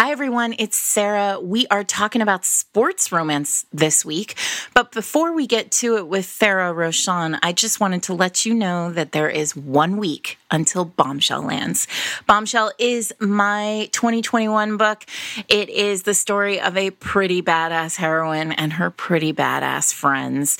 Hi, everyone. It's Sarah. We are talking about sports romance this week. But before we get to it with Farrah Rochon, I just wanted to let you know that there is one week until Bombshell lands. Bombshell is my 2021 book. It is the story of a pretty badass heroine and her pretty badass friends.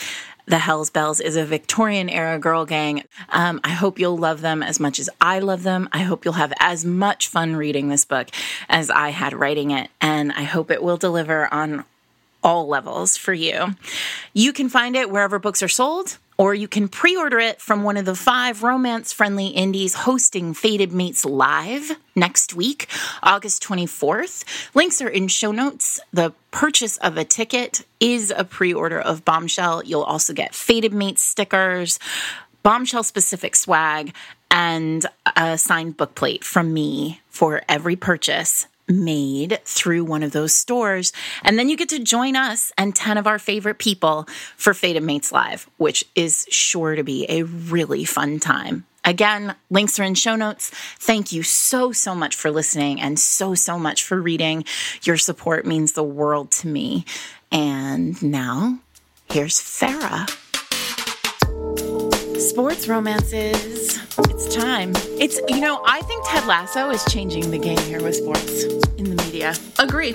The Hell's Belles is a Victorian era girl gang. Um, I hope you'll love them as much as I love them. I hope you'll have as much fun reading this book as I had writing it. And I hope it will deliver on all levels for you. You can find it wherever books are sold or you can pre order it from one of the five romance friendly indies hosting Fated Mates Live next week, August 24th. Links are in show notes. The purchase of a ticket is a pre order of Bombshell. You'll also get Fated Mates stickers, Bombshell specific swag, and a signed bookplate from me for every purchase made through one of those stores. And then you get to join us and 10 of our favorite people for Fated Mates Live, which is sure to be a really fun time. Again, links are in show notes. Thank you so, so much for listening and so, so much for reading. Your support means the world to me. And now, here's Farrah. Sports romances. It's time. It's, you know, I think Ted Lasso is changing the game here with sports in the media. Agree.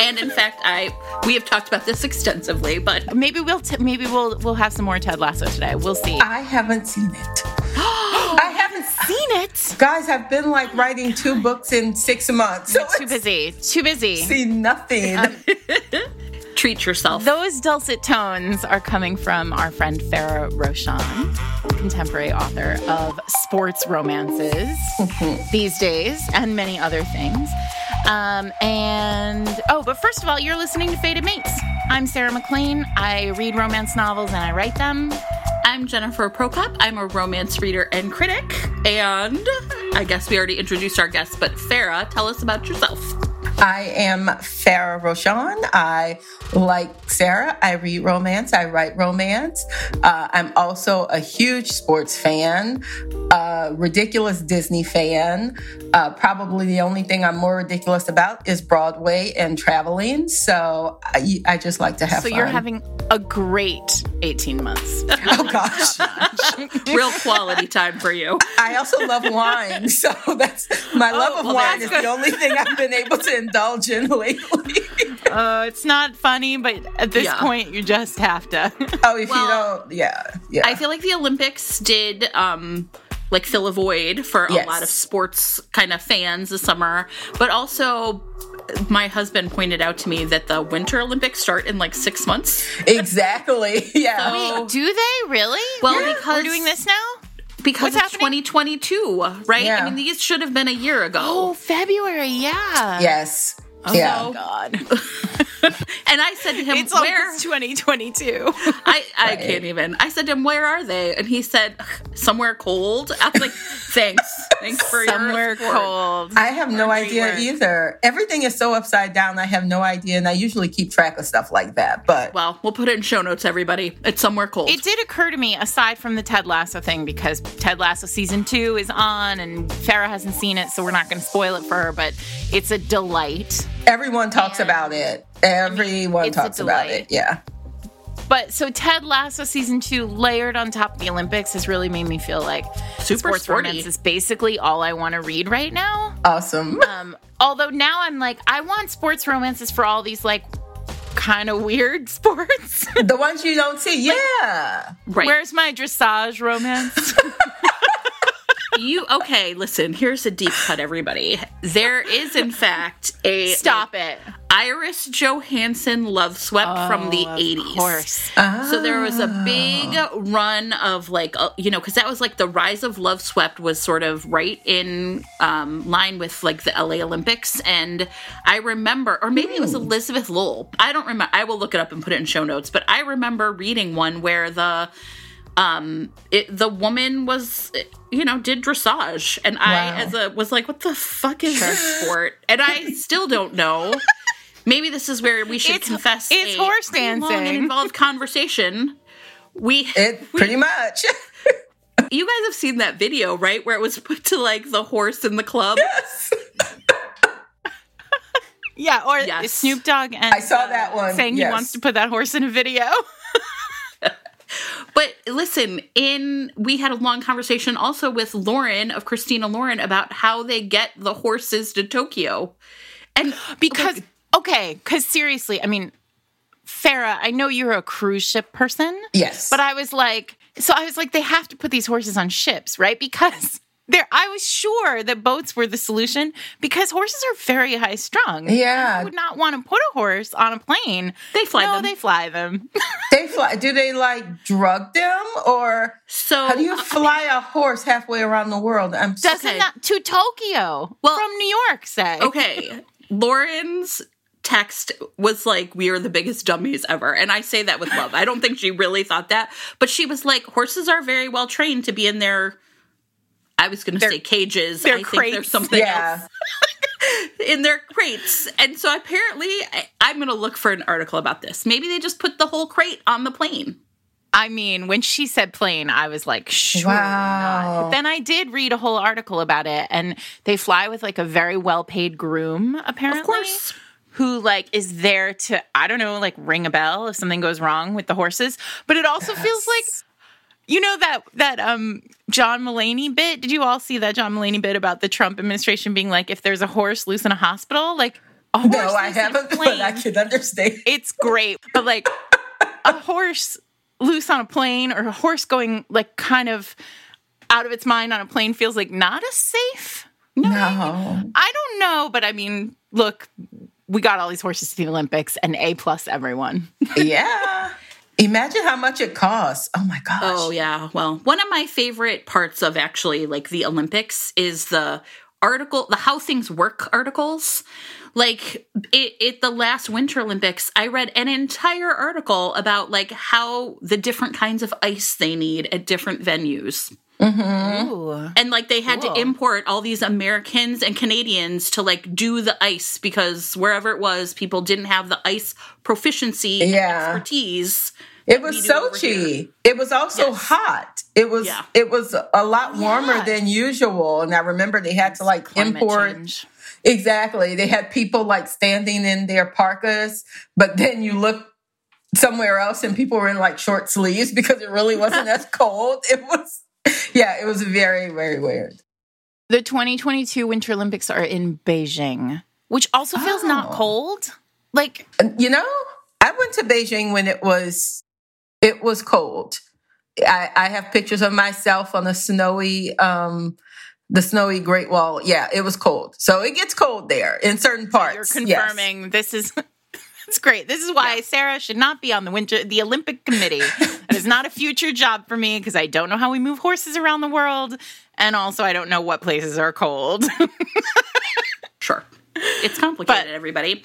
And in fact, I we have talked about this extensively, but maybe we'll t- maybe we'll we'll have some more Ted Lasso today. We'll see. I haven't seen it. I haven't seen it. Guys, I've been like writing two books in six months. So too busy. Too busy. See nothing. Um, treat yourself. Those dulcet tones are coming from our friend Farrah Rochon, contemporary author of sports romances these days and many other things. Um, and oh, but first of all, you're listening to Fated Mates. I'm Sarah MacLean. I read romance novels and I write them. I'm Jennifer Prokop. I'm a romance reader and critic. And I guess we already introduced our guests, but Farrah, tell us about yourself. I am Farrah Rochon. I, like Sarah, I read romance, I write romance. Uh, I'm also a huge sports fan, a ridiculous Disney fan. Uh, probably the only thing I'm more ridiculous about is Broadway and traveling. So I, I just like to have so fun. you're having a great 18 months. oh, gosh. Real quality time for you. I also love wine. So that's my love oh, of well, wine is good. the only thing I've been able to indulge in lately. uh, it's not funny, but at this yeah. point, you just have to. oh, if well, you don't, yeah, yeah. I feel like the Olympics did. um like fill a void for yes. a lot of sports kind of fans this summer, but also my husband pointed out to me that the Winter Olympics start in like six months. Exactly. Yeah. So, Wait, do they really? Well, yeah. because we're doing this now because What's it's 2022, right? Yeah. I mean, these should have been a year ago. Oh, February, yeah. Yes. Oh, yeah. God. and I said to him, it's "Where?" 2022. I I right. can't even. I said to him, "Where are they?" And he said, "Somewhere cold." I was like, "Thanks, thanks for your somewhere cold." I have no idea work. either. Everything is so upside down. I have no idea, and I usually keep track of stuff like that. But well, we'll put it in show notes. Everybody, it's somewhere cold. It did occur to me, aside from the Ted Lasso thing, because Ted Lasso season two is on, and Farrah hasn't seen it, so we're not going to spoil it for her. But it's a delight. Everyone talks and, about it. Everyone I mean, talks about it. Yeah. But so Ted Lasso season two layered on top of the Olympics has really made me feel like Super sports sporty. romance is basically all I want to read right now. Awesome. Um, although now I'm like, I want sports romances for all these like kind of weird sports. the ones you don't see, yeah. Like, right. Where's my dressage romance? you okay? Listen, here's a deep cut, everybody. There is, in fact, a stop it. Iris Johansen Loveswept oh, from the 80s. course. So there was a big run of like, uh, you know, because that was like the rise of Loveswept was sort of right in um, line with like the LA Olympics. And I remember, or maybe it was. Elizabeth Lowell. I don't remember. I will look it up and put it in show notes. But I remember reading one where the um it the woman was you know did dressage and wow. i as a was like what the fuck is this sport? And i still don't know. Maybe this is where we should it's, confess it's horse dancing long and involved conversation. We it we, pretty much. You guys have seen that video right where it was put to like the horse in the club? Yes. Yeah, or Yes. Snoop Dogg and I saw that one, saying yes. he wants to put that horse in a video. But listen, in we had a long conversation also with Lauren of Christina Lauren about how they get the horses to Tokyo. And because like, okay, because seriously, I mean, Farrah, I know you're a cruise ship person, Yes. but I was like, so I was like, they have to put these horses on ships, right? Because there, I was sure that boats were the solution because horses are very high strung. Yeah. I would not want to put a horse on a plane. They fly no, them. they fly them. they fly. Do they like drug them or so how do you uh, fly a horse halfway around the world? I'm so, Doesn't Okay. that to Tokyo? Well- from New York, say. okay, Lauren's text was like, We are the biggest dummies ever. And I say that with love. I don't think she really thought that. But she was like, Horses are very well trained to be in their I was gonna say cages. their I think there's something yeah. else in their crates. And so apparently I, I'm gonna look for an article about this. Maybe they just put the whole crate on the plane. I mean, when she said plane, I was like, sure. Wow. Not. But then I did read a whole article about it, and they fly with like a very well paid groom, apparently. Of course. Who like is there to I don't know like ring a bell if something goes wrong with the horses, but it also feels like you know that that um John Mulaney bit. Did you all see that John Mulaney bit about the Trump administration being like if there's a horse loose in a hospital, like a horse No, I a haven't, but plane I can understand. it's great. But like a horse loose on a plane or a horse going like kind of out of its mind on a plane feels like not as safe. No. I don't know, but I mean, look, we got all these horses to the Olympics and A plus everyone. yeah. Imagine how much it costs. Oh my gosh. Oh yeah. Well, one of my favorite parts of actually like the Olympics is the article, the how things work articles. Like it, it the last Winter Olympics, I read an entire article about like how the different kinds of ice they need at different venues. Mm-hmm. Ooh. And like they had Cool. to import all these Americans and Canadians to like do the ice because wherever it was, people didn't have the ice proficiency and Yeah. expertise. It was do over Sochi. It was also Yes. hot. It was Yeah. it was a lot warmer Yeah. than usual. And I remember they had to like Climate import change. exactly. They had people like standing in their parkas, but then you look somewhere else and people were in like short sleeves because it really wasn't as cold. It was yeah, it was very, very weird. The 2022 Winter Olympics are in Beijing, which also feels not Oh. cold. Like You know, I went to Beijing when it was it was cold. I, I have pictures of myself on the snowy um the snowy Great Wall. Yeah, it was cold. So it gets cold there in certain parts. You're Yes. confirming this is it's great. This is why Sarah should not be on the winter the Olympic committee. That is not a future job for me because I don't know how we move horses around the world, and also I don't know what places are cold. Sure. It's complicated, But- everybody.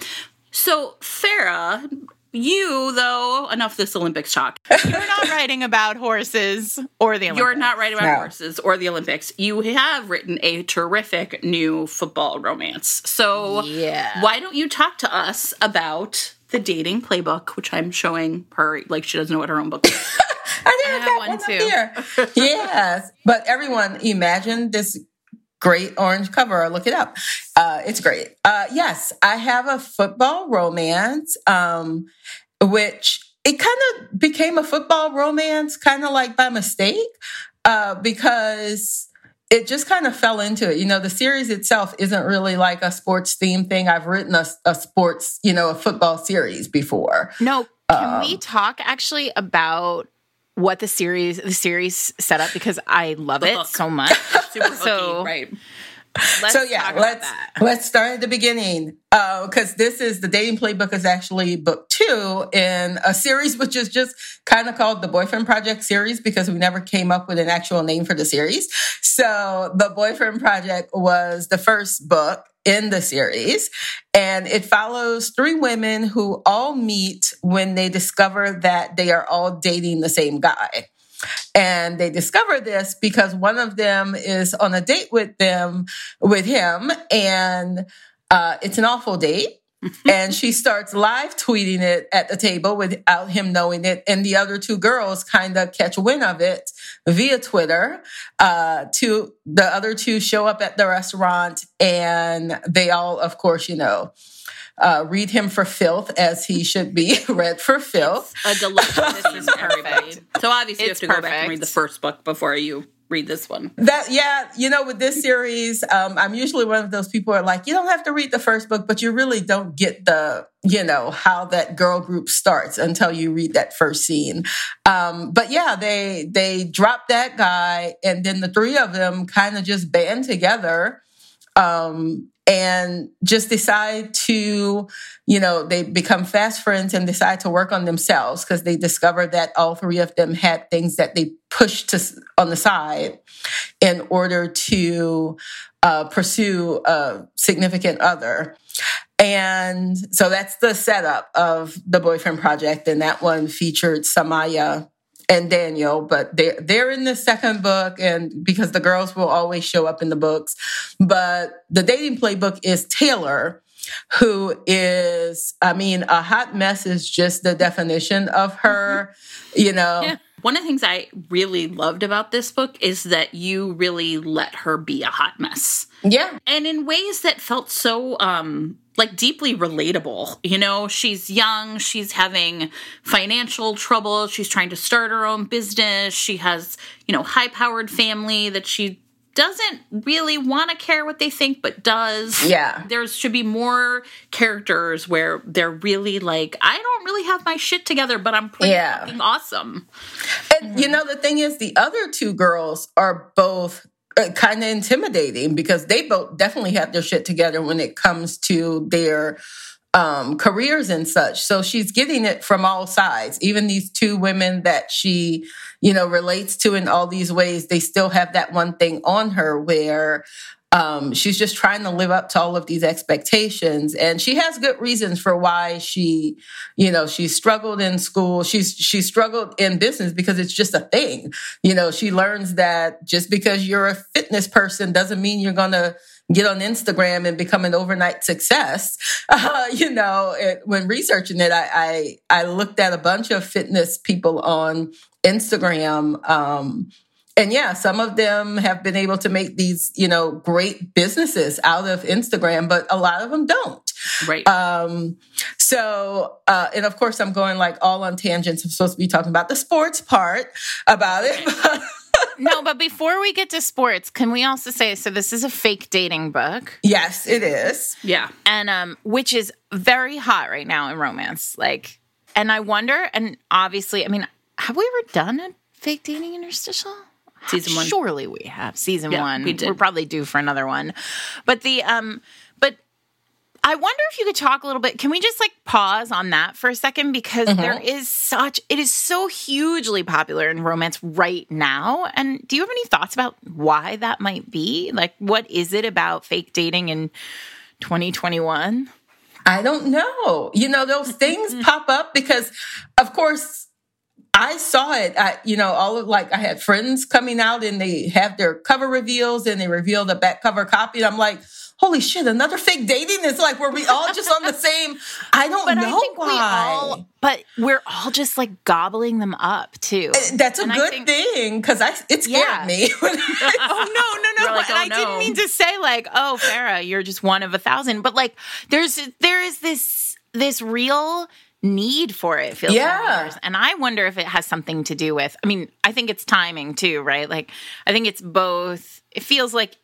So, Farrah, you, though, enough of this Olympics talk. You're not writing about horses or the Olympics. You're not writing about No. horses or the Olympics. You have written a terrific new football romance. So, Yeah. why don't you talk to us about the dating playbook, which I'm showing her like she doesn't know what her own book is. I didn't have have one one up too. here. yes, but everyone, imagine this great orange cover. Look it up. Uh, it's great. Uh, yes, I have a football romance, um, which it kind of became a football romance, kind of like by mistake, uh, because it just kind of fell into it. You know, the series itself isn't really like a sports theme thing. I've written a, a sports, you know, a football series before. No, can Um, we talk actually about what the series the series set up because I love it hook. so much. So- right? Let's so yeah, let's let's start at the beginning uh, because this is the dating playbook is actually book two in a series which is just kind of called the Boyfriend Project series because we never came up with an actual name for the series. So the Boyfriend Project was the first book in the series and it follows three women who all meet when they discover that they are all dating the same guy. And they discover this because one of them is on a date with them, with him, and uh, it's an awful date. and she starts live tweeting it at the table without him knowing it. And the other two girls kind of catch wind of it via Twitter. Uh, two, the other two show up at the restaurant and they all, of course, you know, uh, read him for filth as he should be read for filth. a delicious scene, everybody. So obviously, It's you have to go back and perfect. read the first book before you read this one. That yeah, you know, with this series, um, I'm usually one of those people who are like, you don't have to read the first book, but you really don't get the, you know, how that girl group starts until you read that first scene. Um, but yeah, they they drop that guy, and then the three of them kind of just band together. Um, and just decide to, you know, they become fast friends and decide to work on themselves because they discover that all three of them had things that they pushed to on the side in order to uh, pursue a significant other. And so that's the setup of the Boyfriend Project. And that one featured Samiah and Daniel, but they're, they're in the second book and because the girls will always show up in the books. But the dating playbook is Taylor, who is, I mean, a hot mess is just the definition of her, you know. Yeah. One of the things I really loved about this book is that you really let her be a hot mess. Yeah. And in ways that felt so um like deeply relatable. You know, she's young, she's having financial trouble, she's trying to start her own business, she has, you know, high-powered family that she doesn't really want to care what they think but does. Yeah. There should be more characters where they're really like, I don't really have my shit together, but I'm pretty Yeah. awesome. And you know, the thing is, the other two girls are both kind of intimidating because they both definitely have their shit together when it comes to their um, careers and such. So she's getting it from all sides. Even these two women that she, you know, relates to in all these ways, they still have that one thing on her where um, she's just trying to live up to all of these expectations, and she has good reasons for why she, you know, she struggled in school. She's she struggled in business because it's just a thing. You know, she learns that just because you're a fitness person doesn't mean you're gonna get on Instagram and become an overnight success. Uh, you know, it, when researching it, I, I I looked at a bunch of fitness people on Instagram. Um, and yeah, some of them have been able to make these, you know, great businesses out of Instagram, but a lot of them don't. Right. Um, so, uh, and of course, I'm going like all on tangents. I'm supposed to be talking about the sports part about it. no, but before we get to sports, can we also say so this is a fake dating book yes, it is. yeah. and um which is very hot right now in romance. Like and I wonder and obviously, I mean, have we ever done a fake dating interstitial? Season one. Surely we have. Season Yeah, 1. we did. We're probably due for another one. But the um but I wonder if you could talk a little bit. Can we just like pause on that for a second? Because there is such, it is so hugely popular in romance right now. And do you have any thoughts about why that might be? Like, what is it about fake dating in 2021? I don't know. You know, those things pop up because, of course, I saw it. I, you know, all of like I had friends coming out and they have their cover reveals and they reveal the back cover copy. And I'm like, holy shit, another fake dating? It's like, were we all just on the same? I don't But know I think why. we all, but we're all just like gobbling them up too. Eh, that's a And good think- thing because I it scared Yeah. me. oh no, no, no! Like, "Oh, I didn't mean to say like, oh, Farrah, you're just one of a thousand. But like, there's there is this this real need for it. Feels like Yeah. ours. and I wonder if it has something to do with. I mean, I think it's timing too, right? Like, I think it's both. It feels like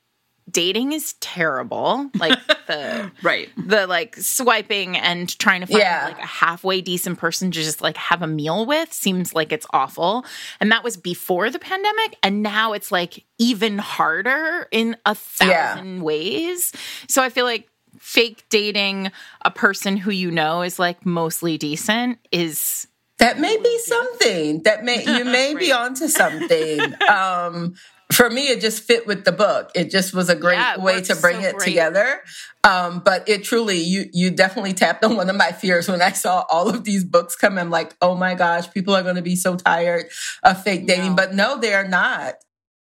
dating is terrible, like the Right. the like swiping and trying to find Yeah. like a halfway decent person to just like have a meal with seems like it's awful. And that was before the pandemic. And now it's like even harder in a Yeah. thousand ways. So I feel like fake dating a person who you know is like mostly decent is That may be something. That may you may be onto something. Um, for me, it just fit with the book. It just was a great Yeah, way to bring so it great. together. Um, but it truly, you you definitely tapped on one of my fears when I saw all of these books come. I'm like, oh my gosh, people are going to be so tired of fake dating. No. But no, they are not.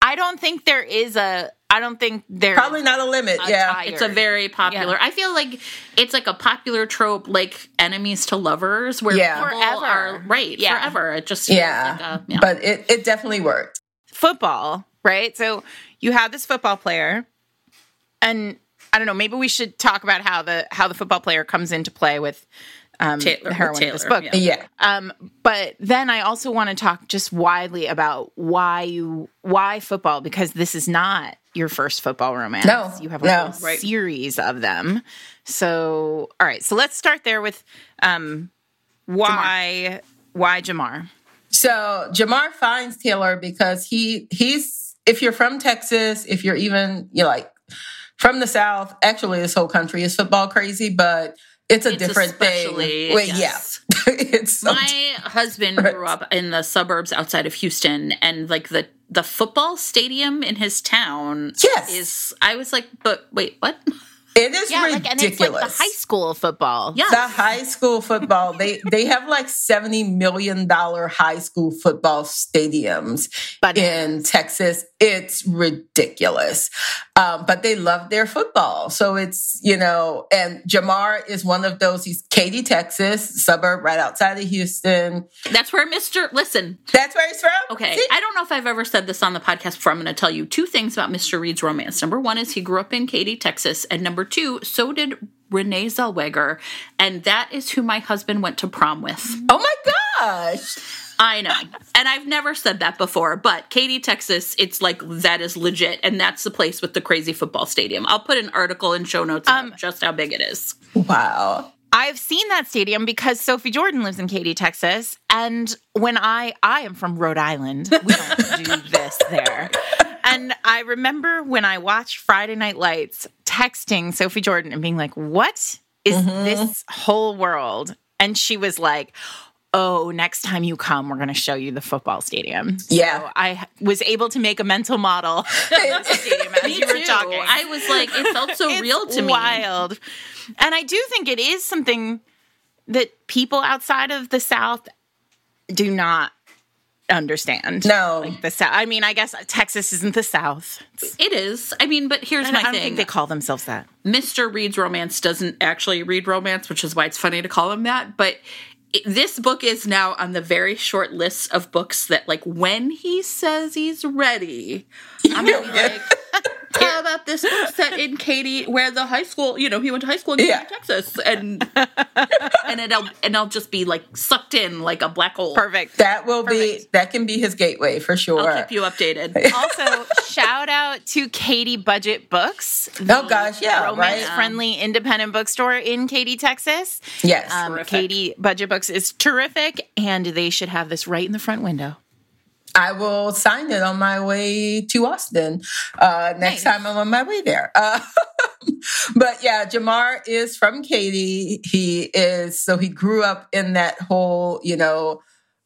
I don't think there is a I don't think there Probably not a limit. a yeah. tie. It's a very popular. I feel like it's like a popular trope, like enemies to lovers, where Yeah. people Forever. are right Yeah. forever. It just Yeah. like a, yeah. But it, it definitely worked. football, right? So you have this football player, and I don't know. Maybe we should talk about how the how the football player comes into play with um, Taylor- the heroine Taylor, of this book. yeah. Yeah. Um, but then I also want to talk just widely about why you why football because this is not your first football romance. No, you have a no. whole Right. series of them. So, all right. So let's start there with um, why why Jamar. So Jamar finds Taylor because he he's if you're from Texas, if you're even you're like from the South, actually this whole country is football crazy, but it's a It's different thing. Wait, yes. yeah. it's so My husband grew up in the suburbs outside of Houston, and like the the football stadium in his town Yes. is. I was like, but wait, what? it is Yeah, like and it's like ridiculous. the high school football. Yeah, the high school football they they have like 70 million dollar high school football stadiums But in texas it's ridiculous um, but they love their football so it's you know and jamar is one of those he's katy texas suburb right outside of houston that's where Mister. Listen, that's where he's from Okay, See? I don't know if I've ever said this on the podcast before. I'm going to tell you two things about Mr. Reed's romance. Number one is he grew up in Katy, Texas, and number two, so did Renee Zellweger, and that is who my husband went to prom with. oh my gosh I know, and I've never said that before, but Katy, Texas, it's like that is legit, and that's the place with the crazy football stadium. I'll put an article in show notes Um, about just how big it is. wow I've seen that stadium because Sophie Jordan lives in Katy, Texas, and when I I am from Rhode Island, we don't do this there. And I remember when I watched Friday Night Lights, texting Sophie Jordan and being like, "What is this whole world?" And she was like, "Oh, next time you come, we're going to show you the football stadium." Yeah. so I was able to make a mental model of the stadium as Me you were too. talking. I was like, it felt so It's real to me. Wild. And I do think it is something that people outside of the South do not understand. no Like the South. I mean, I guess Texas isn't the South. It's- It is. I mean, but here's I my don't thing. think they call themselves that. Mr. Reed's romance doesn't actually read romance, which is why it's funny to call him that. But it, this book is now on the very short list of books that, like, when he says he's ready, I'm gonna be like, how about this book set in Katy, where the high school, you know, he went to high school in Katy, Yeah. Texas, and and it'll and I'll just be like sucked in like a black hole. Perfect. that will be that can be his gateway for sure I'll keep you updated. also, shout out to Katy Budget Books. Oh, gosh, yeah, romance right? friendly independent bookstore in Katy, Texas. yes Um, Terrific. Katy Budget Books is terrific, and they should have this right in the front window. I will sign it on my way to Austin uh, next Nice. time I'm on my way there. Uh, but yeah, Jamar is from Katy. He is, so he grew up in that whole, you know,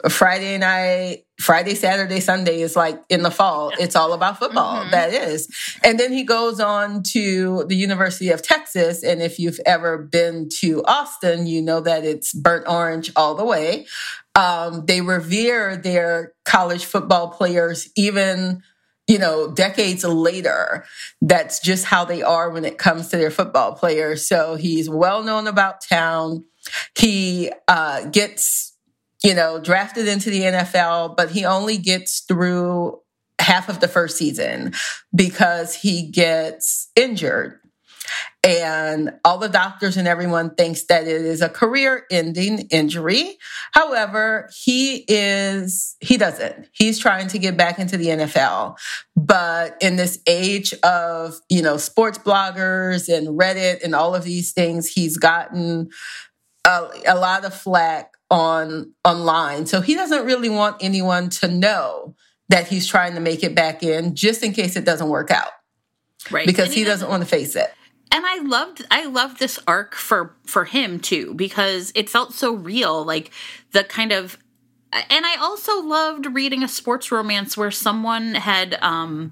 Friday night, Friday, Saturday, Sunday is like in the fall. It's all about football. Mhm. That is. And then he goes on to the University of Texas. And if you've ever been to Austin, you know that it's burnt orange all the way. Um, they revere their college football players even you know decades later. That's just how they are when it comes to their football players. So he's well known about town. He uh, gets you know drafted into the nfl but he only gets through half of the first season because he gets injured and all the doctors and everyone thinks that it is a career ending injury. However he is he doesn't he's trying to get back into the nfl but in this age of you know sports bloggers and reddit and all of these things he's gotten a, a lot of flack on online. So he doesn't really want anyone to know that he's trying to make it back in just in case it doesn't work out. Right. because And he doesn't want to face it and I loved I loved this arc for for him too because it felt so real like the kind of and I also loved reading a sports romance where someone had um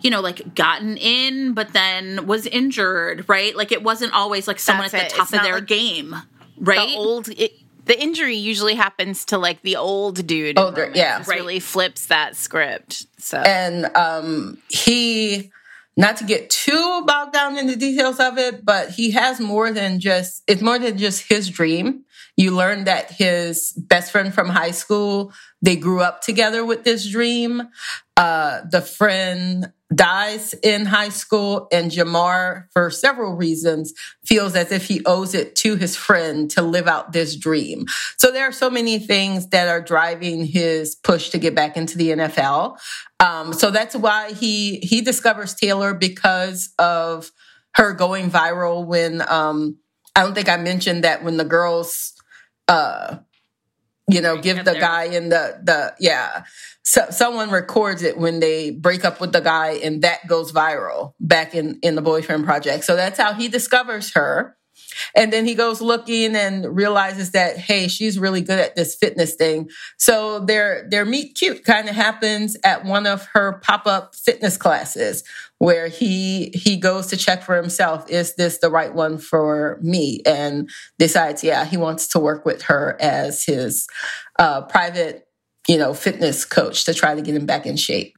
you know like gotten in but then was injured right like it wasn't always like someone That's at it. the top It's of their like game right The old. It, the injury usually happens to like the old dude. in Older, yeah. Right. really flips that script. So and um, he not to get too bogged down in the details of it but he has more than just it's more than just his dream you learn that his best friend from high school they grew up together with this dream. Uh, the friend dies in high school, and Jamar, for several reasons, feels as if he owes it to his friend to live out this dream. So there are so many things that are driving his push to get back into the NFL. Um, so that's why he he discovers Taylor because of her going viral when um, I don't think I mentioned that when the girls uh you know give the guy in the the yeah. So someone records it when they break up with the guy and that goes viral back in in the boyfriend project. So that's how he discovers her. And then he goes looking and realizes that hey she's really good at this fitness thing. So their their meet cute kind of happens at one of her pop-up fitness classes where he he goes to check for himself is this the right one for me? And decides yeah he wants to work with her as his uh, private you know fitness coach to try to get him back in shape.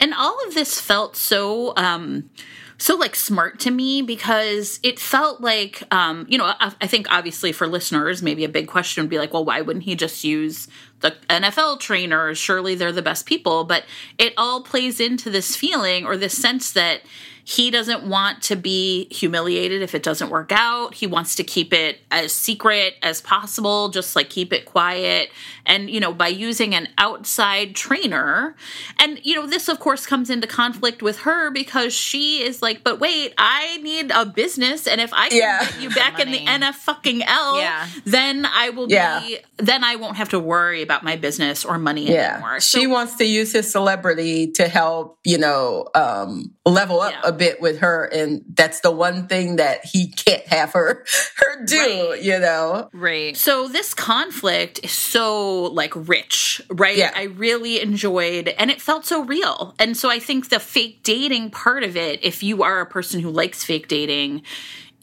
And all of this felt so um so like smart to me because it felt like um you know I, I, think obviously for listeners maybe a big question would be like well why wouldn't he just use the NFL trainers surely they're the best people but it all plays into this feeling or this sense that he doesn't want to be humiliated if it doesn't work out. He wants to keep it as secret as possible, just like keep it quiet. And, you know, by using an outside trainer, and, you know, this of course comes into conflict with her because she is like, but wait, I need a business. And if I can yeah. get you back in the NF fucking L, yeah. then I will yeah. be, then I won't have to worry about my business or money yeah. anymore. So, she wants to use his celebrity to help, you know, um, level up a bit with her and that's the one thing that he can't have her her do right. you know right so this conflict is so like rich right yeah. i really enjoyed and it felt so real and so i think the fake dating part of it if you are a person who likes fake dating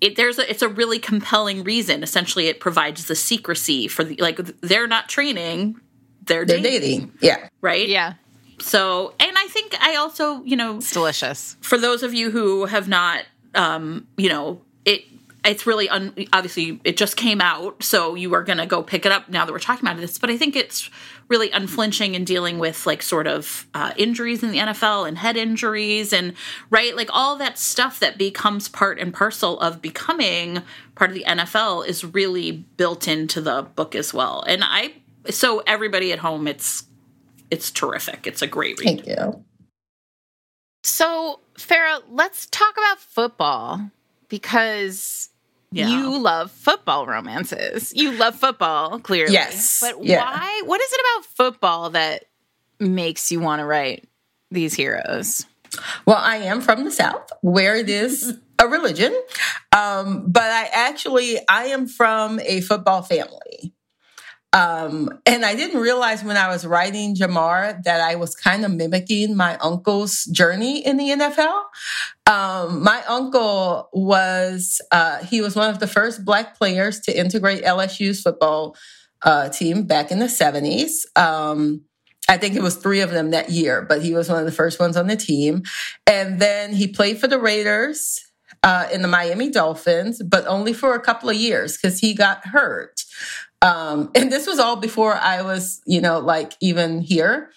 it, there's a, it's a really compelling reason. Essentially, it provides the secrecy for the like they're not training, they're, they're dating. dating. Yeah, right. Yeah, so, and I think I also, you know, it's delicious. For those of you who have not, um, you know, it it's really un- obviously it just came out, so you are going to go pick it up now that we're talking about this. But I think it's really unflinching in dealing with like sort of uh, injuries in the NFL and head injuries and right, like all that stuff that becomes part and parcel of becoming part of the NFL is really built into the book as well. And I, so everybody at home, it's it's terrific. It's a great read. Thank you. So, Farrah, let's talk about football because yeah. you love football romances. You love football, clearly. Yes. But yeah. why? What is it about football that makes you want to write these heroes? Well, I am from the South, where it is a religion. Um, but I actually I am from a football family. Um, and I didn't realize when I was writing Jamar that I was kind of mimicking my uncle's journey in the NFL. Um, my uncle was, uh, he was one of the first black players to integrate LSU's football uh, team back in the 70s. Um, I think it was three of them that year, but he was one of the first ones on the team. And then he played for the Raiders uh, in the Miami Dolphins, but only for a couple of years because he got hurt. Um, and this was all before I was, you know, like even here.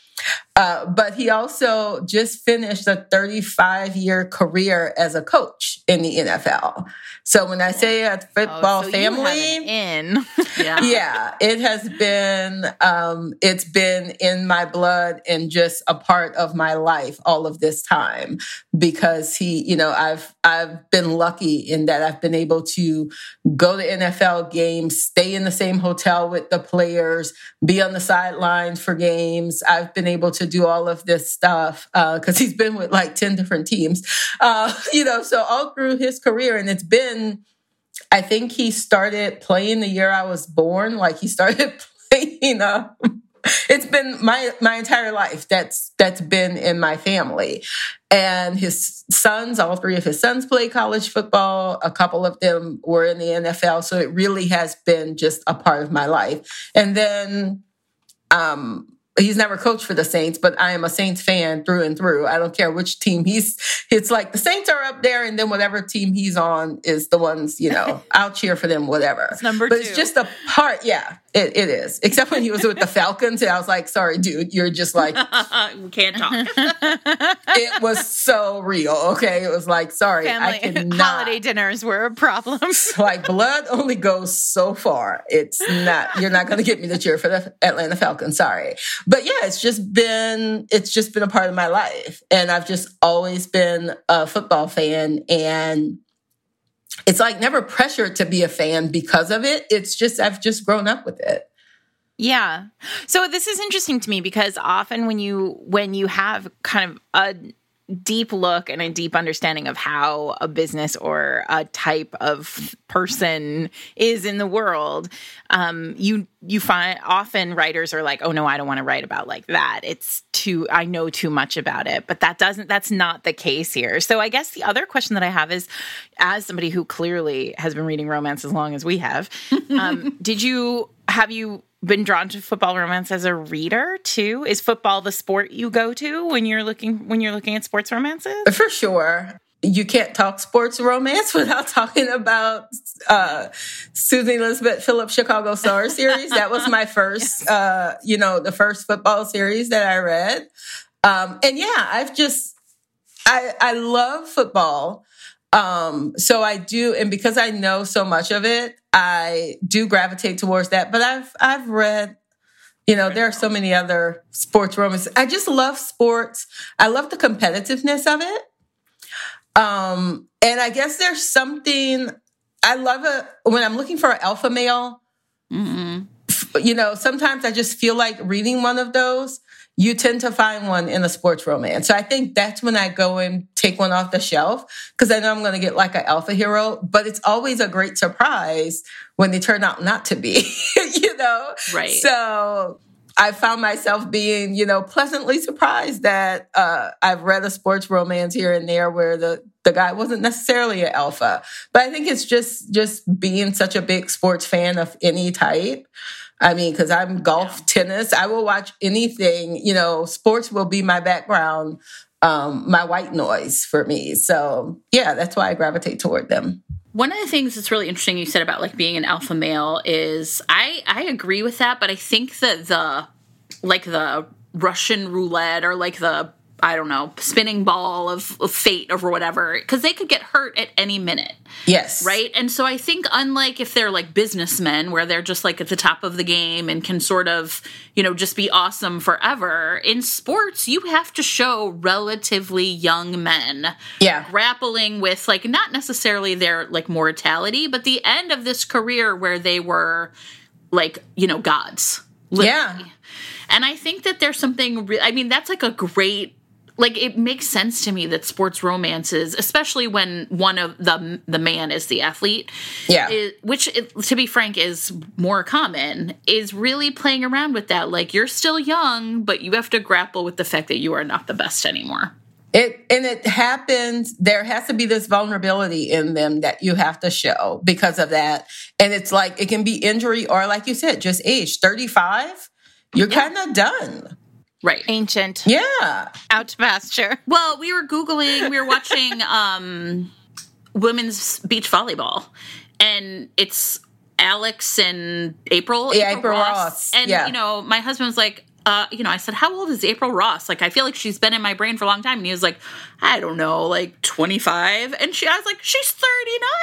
Uh, but he also just finished a 35 year career as a coach in the NFL. So when I say a football oh, so family, in yeah. yeah, it has been um, it's been in my blood and just a part of my life all of this time because he, you know, I've I've been lucky in that I've been able to go to NFL games, stay in the same hotel with the players, be on the sidelines for games. I've been able to do all of this stuff because uh, he's been with like 10 different teams, uh, you know, so all through his career. And it's been, I think he started playing the year I was born. Like he started playing, uh, it's been my my entire life that's that's been in my family and his sons all three of his sons play college football a couple of them were in the NFL so it really has been just a part of my life and then um he's never coached for the Saints, but I am a Saints fan through and through. I don't care which team he's. It's like the Saints are up there, and then whatever team he's on is the ones you know. I'll cheer for them, whatever. It's number but two. it's just a part. Yeah, it, it is. Except when he was with the Falcons, and I was like, sorry, dude, you're just like we can't talk. it was so real. Okay, it was like, sorry, I cannot. holiday dinners were a problem. like blood only goes so far. It's not you're not going to get me to cheer for the Atlanta Falcons. Sorry, but yeah, it's just been it's just been a part of my life, and I've just always been a football fan, and it's like never pressured to be a fan because of it. It's just I've just grown up with it. Yeah. So this is interesting to me because often when you when you have kind of a deep look and a deep understanding of how a business or a type of person is in the world, um, you you find often writers are like, "Oh no, I don't want to write about like that. It's too I know too much about it." But that doesn't that's not the case here. So I guess the other question that I have is, as somebody who clearly has been reading romance as long as we have, um, did you have you been drawn to football romance as a reader too? Is football the sport you go to when you're looking when you're looking at sports romances? For sure. You can't talk sports romance without talking about uh, Susan Elizabeth Phillips Chicago Star series. That was my first, uh, you know, the first football series that I read. Um, and yeah, I've just, I, I love football. Um, so I do, and because I know so much of it, I do gravitate towards that. But I've, I've read you know, there are so many other sports romances. I just love sports. I love the competitiveness of it. Um, and I guess there's something I love it when I'm looking for an alpha male. You know, sometimes I just feel like reading one of those. You tend to find one in a sports romance. So I think that's when I go and take one off the shelf because I know I'm going to get like an alpha hero, but it's always a great surprise when they turn out not to be, you know? Right. So I found myself being, you know, pleasantly surprised that uh, I've read a sports romance here and there where the the guy wasn't necessarily an alpha. But I think it's just just being such a big sports fan of any type. I mean, because I'm golf, yeah. tennis, I will watch anything. You know, sports will be my background, um, my white noise for me. So yeah, that's why I gravitate toward them. One of the things that's really interesting you said about like being an alpha male is I I agree with that, but I think that the like the Russian roulette or like the I don't know spinning ball of, of fate or whatever because they could get hurt at any minute. Yes. Right. And so I think unlike if they're like businessmen where they're just like at the top of the game and can sort of you know just be awesome forever in sports you have to show relatively young men yeah grappling with like not necessarily their like mortality but the end of this career where they were like you know gods literally. yeah and i think that there's something re- i mean that's like a great like it makes sense to me that sports romances especially when one of the the man is the athlete yeah. is, which to be frank is more common is really playing around with that. Like you're still young but you have to grapple with the fact that you are not the best anymore. It and it happens there has to be this vulnerability in them that you have to show because of that. And it's like it can be injury or like you said just age 35 you're yeah. kind of done Right. Ancient. Yeah. Out to pasture. Well, we were Googling, we were watching um, women's beach volleyball, and it's Alex and April. Yeah, April, April Ross. Ross. And, yeah. you know, my husband was like, uh, you know, I said, How old is April Ross? Like, I feel like she's been in my brain for a long time. And he was like, I don't know, like 25. And she, I was like, She's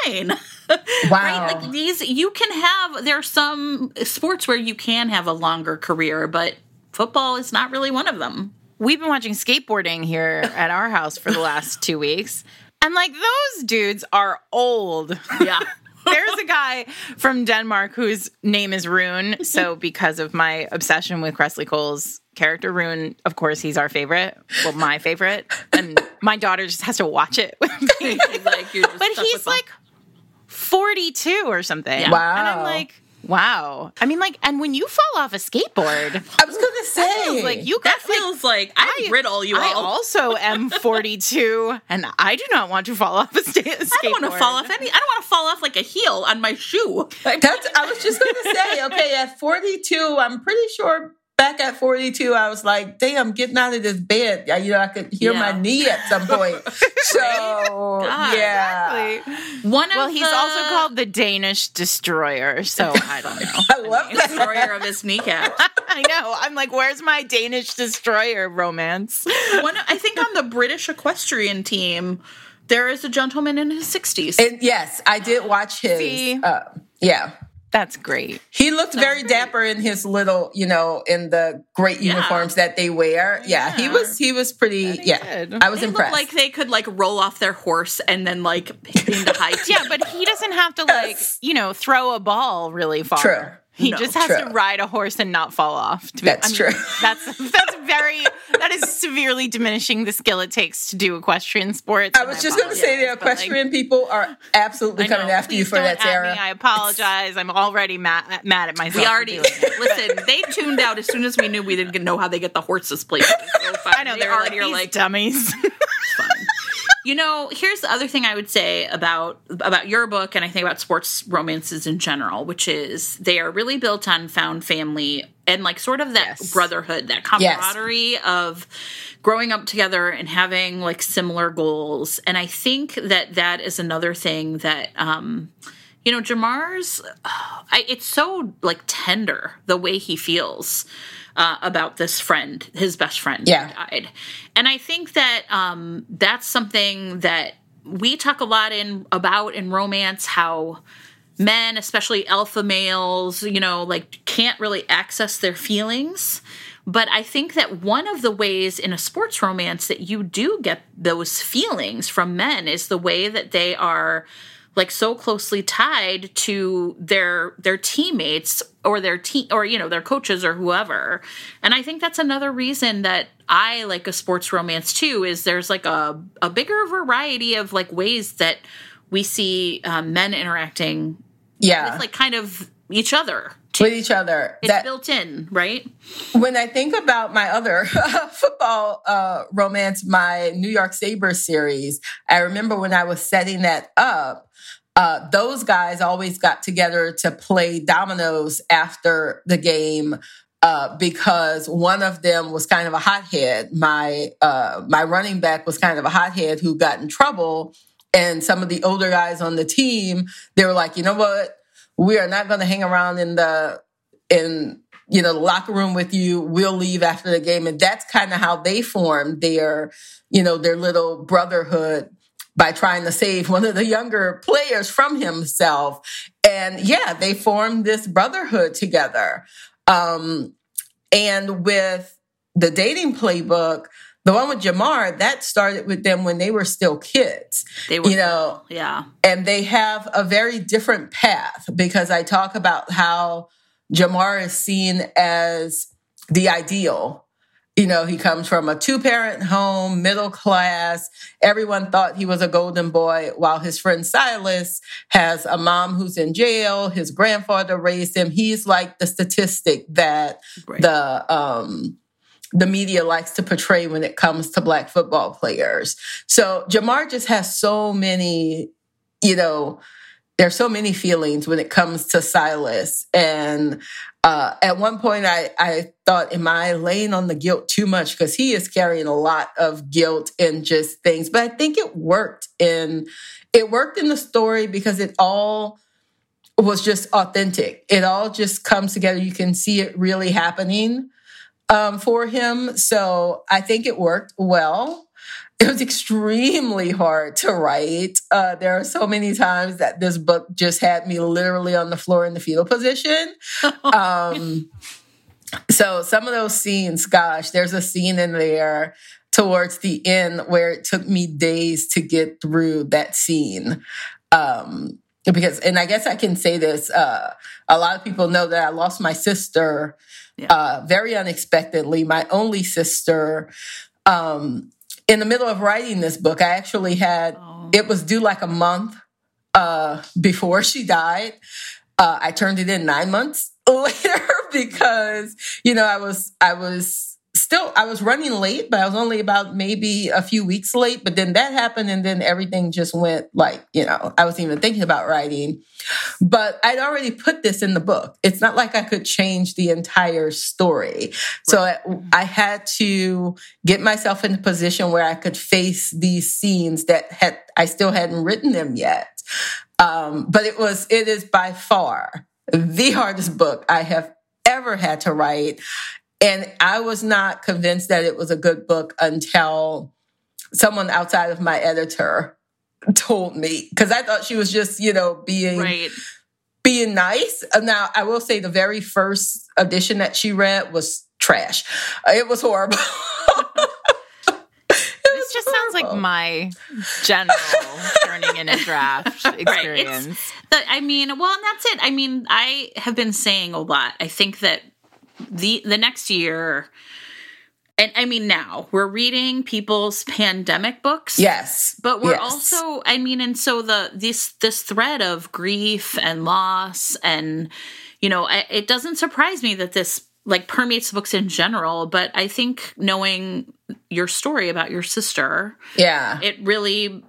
39. Wow. right? Like, these, you can have, there are some sports where you can have a longer career, but football is not really one of them. We've been watching skateboarding here at our house for the last two weeks. And like those dudes are old. Yeah. There's a guy from Denmark whose name is Rune. So, because of my obsession with Kresley Cole's character, Rune, of course, he's our favorite. Well, my favorite. And my daughter just has to watch it with me. like, but he's like 42 or something. Yeah. Wow. And I'm like, Wow. I mean, like, and when you fall off a skateboard, I was going to say, like, you that feels like, like I riddle you I all. also am 42, and I do not want to fall off a sta- skateboard. I don't want to fall off any. I don't want to fall off like a heel on my shoe. Like, That's. I was just going to say, okay, at 42, I'm pretty sure back at 42, I was like, damn, getting out of this bed. You know, I could hear Yeah. my knee at some point. So, God, yeah. One of Well, he's the also called the Danish destroyer, so I don't know. I love that. destroyer of his kneecap. I know. I'm like, where's my Danish destroyer romance? One, I think on the British equestrian team, there is a gentleman in his 60s. And yes, I did watch his. See? Uh, yeah. That's great. He looked very great. dapper in his little, you know, in the great Yeah. uniforms that they wear. Yeah, he was he was pretty. Yeah, did. I was they impressed. like they could like roll off their horse and then like into high tea. Yeah, but he doesn't have to like, Yes. you know, throw a ball really far. True. He No, just has true. to ride a horse and not fall off. To be, That's I mean, true. That's that's very that is severely diminishing the skill it takes to do equestrian sports. I was just going to say the equestrian people are absolutely coming after you for that, Sarah. I apologize. I'm already mad mad at myself. We already listen. They tuned out as soon as we knew we didn't know how they get the horses placed. So. I know they they're already like, like dummies. You know, here's the other thing I would say about about your book, and I think about sports romances in general, which is they are really built on found family and like sort of that Yes. brotherhood, that camaraderie of growing up together and having like similar goals. And I think that that is another thing that um you know Jamar's I, it's so like tender the way he feels uh, about this friend, his best friend, Yeah. died, and I think that um, that's something that we talk a lot in about in romance how men, especially alpha males, you know, like can't really access their feelings. But I think that one of the ways in a sports romance that you do get those feelings from men is the way that they are like so closely tied to their their teammates or their team or you know their coaches or whoever and i think that's another reason that i like a sports romance too is there's like a, a bigger variety of like ways that we see um, men interacting yeah, with like kind of each other with each other. it's That built in right when I think about my other football uh, romance, my New York Sabres series, I remember when I was setting that up. Uh, those guys always got together to play dominoes after the game uh, because one of them was kind of a hothead. My uh, my running back was kind of a hothead who got in trouble, and some of the older guys on the team they were like, you know what, we are not going to hang around in the in you know the locker room with you. We'll leave after the game, and that's kind of how they formed their you know their little brotherhood by trying to save one of the younger players from himself. And yeah, they formed this brotherhood together. Um, and with the dating playbook, the one with Jamar, that started with them when they were still kids. they were You know, yeah and they have a very different path because I talk about how Jamar is seen as the ideal. You know, he comes from a two parent home, middle class. Everyone thought he was a golden boy, while his friend Silas has a mom who's in jail. His grandfather raised him. He's like the statistic that Right. the um, the media likes to portray when it comes to black football players. So Jamar just has so many, you know, there's so many feelings when it comes to Silas. And uh, at one point, I, I thought, am I laying on the guilt too much? Because he is carrying a lot of guilt and just things. But I think it worked in it worked in the story because it all was just authentic. It all just comes together. You can see it really happening um, for him. So I think it worked well. It was extremely hard to write. Uh, there are so many times that this book just had me literally on the floor in the fetal position. Um, so some of those scenes, gosh, there's a scene in there towards the end where it took me days to get through that scene. Um, because, and I guess I can say this, uh, a lot of people know that I lost my sister uh, very unexpectedly, my only sister. Um, in the middle of writing this book, I actually had Oh. it was due like a month uh, before she died. Uh, I turned it in nine months later because you know I was I was still I was running late, but I was only about maybe a few weeks late. But then that happened, and then everything just went like you know I wasn't even thinking about writing. But I'd already put this in the book. It's not like I could change the entire story. Right. So I, I had to get myself in a position where I could face these scenes that had I still hadn't written them yet. Um, but it was it is by far the hardest book I have ever had to write. And I was not convinced that it was a good book until someone outside of my editor told me because I thought she was just, you know, being right. being nice. Uh, now, I will say the very first edition that she read was trash. Uh, it was horrible. this just sounds like my general turning in a draft experience. Right. The, I mean, well, and that's it. I mean, I have been saying a lot. I think that the the next year and I mean now we're reading people's pandemic books. Yes. But we're yes. also I mean and so the this this thread of grief and loss and you know, I, it doesn't surprise me that this like permeates books in general, but I think knowing your story about your sister, yeah. It really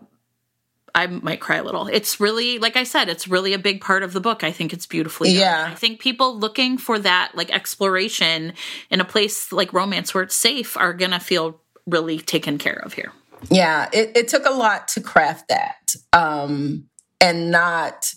I might cry a little. It's really, like I said, it's really a big part of the book. I think it's beautifully done. Yeah. I think people looking for that like exploration in a place like romance where it's safe are going to feel really taken care of here. Yeah, it, it took a lot to craft that. Um, and not,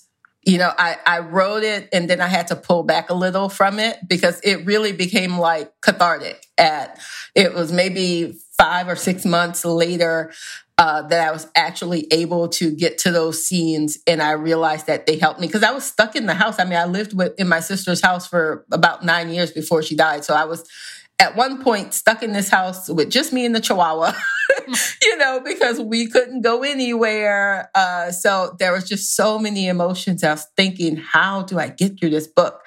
you know, I, I wrote it and then I had to pull back a little from it because it really became like cathartic at it was maybe five or six months later uh, that I was actually able to get to those scenes, and I realized that they helped me because I was stuck in the house. I mean, I lived with in my sister's house for about nine years before she died, so I was at one point stuck in this house with just me and the Chihuahua, you know, because we couldn't go anywhere. Uh, so there was just so many emotions. I was thinking, how do I get through this book?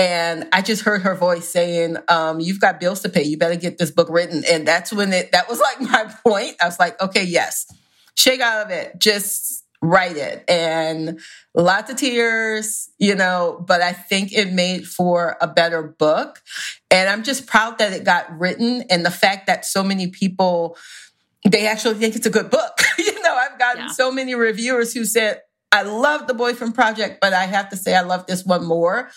And I just heard her voice saying, um, you've got bills to pay. You better get this book written. And that's when it, that was like my point. I was like, okay, yes, shake out of it. Just write it. And lots of tears, you know, but I think it made for a better book. And I'm just proud that it got written and the fact that so many people, they actually think it's a good book. you know, I've gotten yeah. so many reviewers who said, I love the Boyfriend Project, but I have to say I love this one more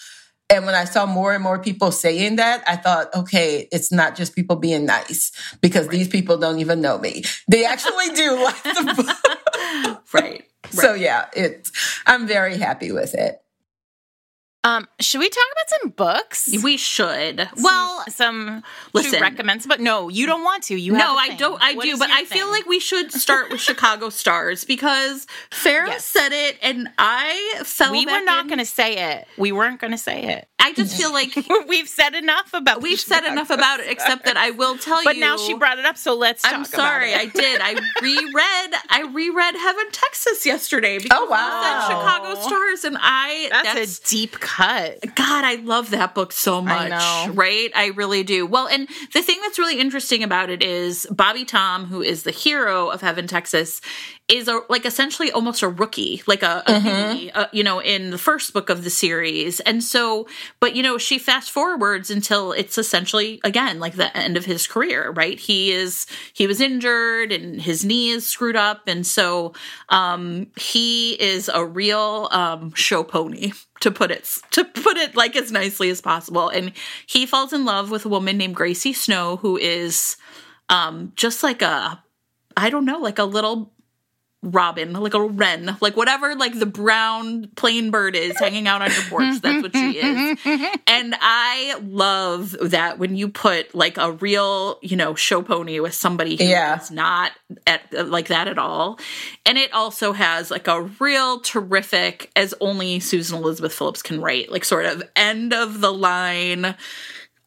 and when I saw more and more people saying that, I thought, okay, it's not just people being nice because right. these people don't even know me. They actually do like the book. right. right. So yeah, it's I'm very happy with it. Um, should we talk about some books? We should. Some, well, some listen recommends, but no, you don't want to. You no, I don't. I what do, but I thing? feel like we should start with Chicago Stars because Farrah yes. said it, and I felt we were not going to say it. We weren't going to say it. I just feel like we've said enough about. We've said enough about it, except that I will tell but you. But now she brought it up, so let's. I'm sorry, I did. I reread. I reread Heaven, Texas yesterday because oh, wow. Chicago Stars, and I. That's, that's a deep cut. God, I love that book so much. I right? I really do. Well, and the thing that's really interesting about it is Bobby Tom, who is the hero of Heaven, Texas, is a, like essentially almost a rookie, like a, a mm-hmm. uh, you know, in the first book of the series. And so, but you know, she fast forwards until it's essentially again like the end of his career, right? He is he was injured and his knee is screwed up, and so um, he is a real um, show pony to put it to put it like as nicely as possible. And he falls in love with a woman named Gracie Snow, who is um, just like a I don't know, like a little robin, like a wren, like whatever, like the brown plain bird is hanging out on your porch. That's what she is. And I love that when you put like a real, you know, show pony with somebody who yeah. not at like that at all. And it also has like a real terrific, as only Susan Elizabeth Phillips can write, like sort of end of the line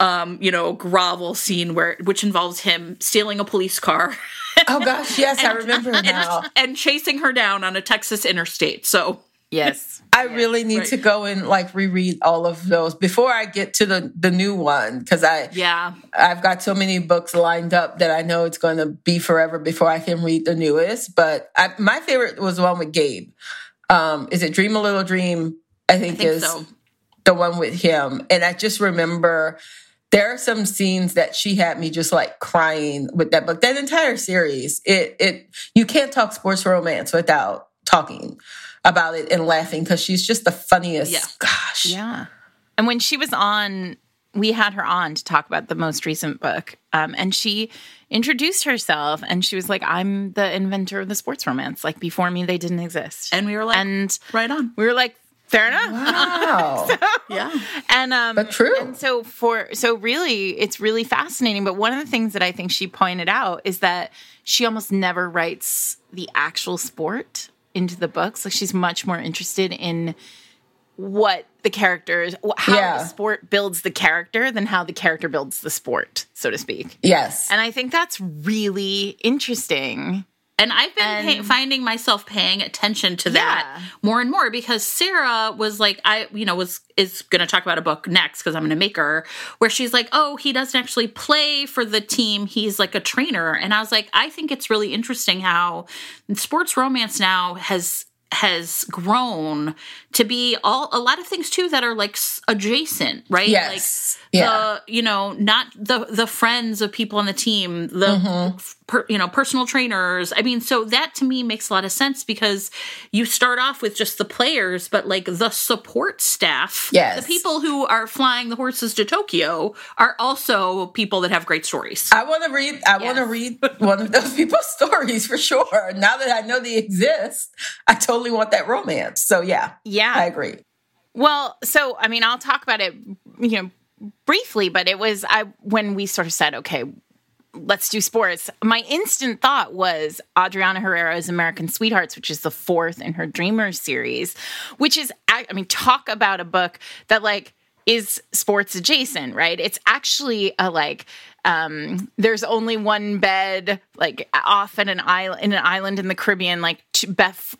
um, you know, grovel scene where which involves him stealing a police car. oh gosh, yes, and, I remember now. And, and, chasing her down on a Texas interstate. So yes. I really need right. to go and like reread all of those before I get to the the new one because I yeah I've got so many books lined up that I know it's going to be forever before I can read the newest. But I, my favorite was the one with Gabe. Um, is it Dream a Little Dream? I think, I think is so. the one with him, and I just remember there are some scenes that she had me just like crying with that book. That entire series, it it you can't talk sports romance without talking about it and laughing because she's just the funniest. Yeah. Gosh, Yeah. And when she was on, we had her on to talk about the most recent book. Um, and she introduced herself and she was like, I'm the inventor of the sports romance. Like before me, they didn't exist. And we were like, and right on. we were like, fair enough. wow. Yeah. And um But true. And so for so really it's really fascinating. But one of the things that I think she pointed out is that she almost never writes the actual sport into the books. Like she's much more interested in what the characters how Yeah. the sport builds the character than how the character builds the sport, so to speak. yes, And I think that's really interesting. And I've been And- pay- finding myself paying attention to that Yeah. more and more because Sarah was like, I, you know, was is going to talk about a book next because I'm going to make her where she's like, oh, he doesn't actually play for the team; he's like a trainer. And I was like, I think it's really interesting how sports romance now has has grown to be all a lot of things too that are like adjacent, right? Yes. Like Yeah. the you know not the the friends of people on the team, the Mm-hmm. Per, you know personal trainers. I mean, so that to me makes a lot of sense because you start off with just the players, but like the support staff, Yes. the people who are flying the horses to Tokyo are also people that have great stories. I want to read. I want to read one of those people's stories for sure. Now that I know they exist, I totally want that romance. So yeah, Yeah. I agree. Well, so I mean, I'll talk about it, you know, briefly, but it was I when we sort of said, okay, let's do sports. My instant thought was Adriana Herrera's American Sweethearts, which is the fourth in her Dreamers series, which is I I mean, talk about a book that like is sports adjacent, right? It's actually a like um there's only one bed like off in an island in an island in the Caribbean like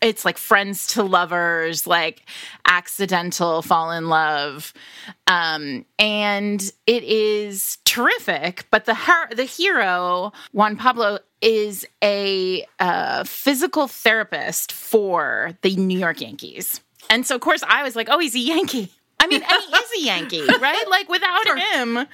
it's like friends to lovers like accidental fall in love. Um and it is terrific but the her- the hero Juan Pablo is a uh, physical therapist for the New York Yankees. And so of course I was like oh he's a Yankee I mean, and he is a Yankee, right? Like without him,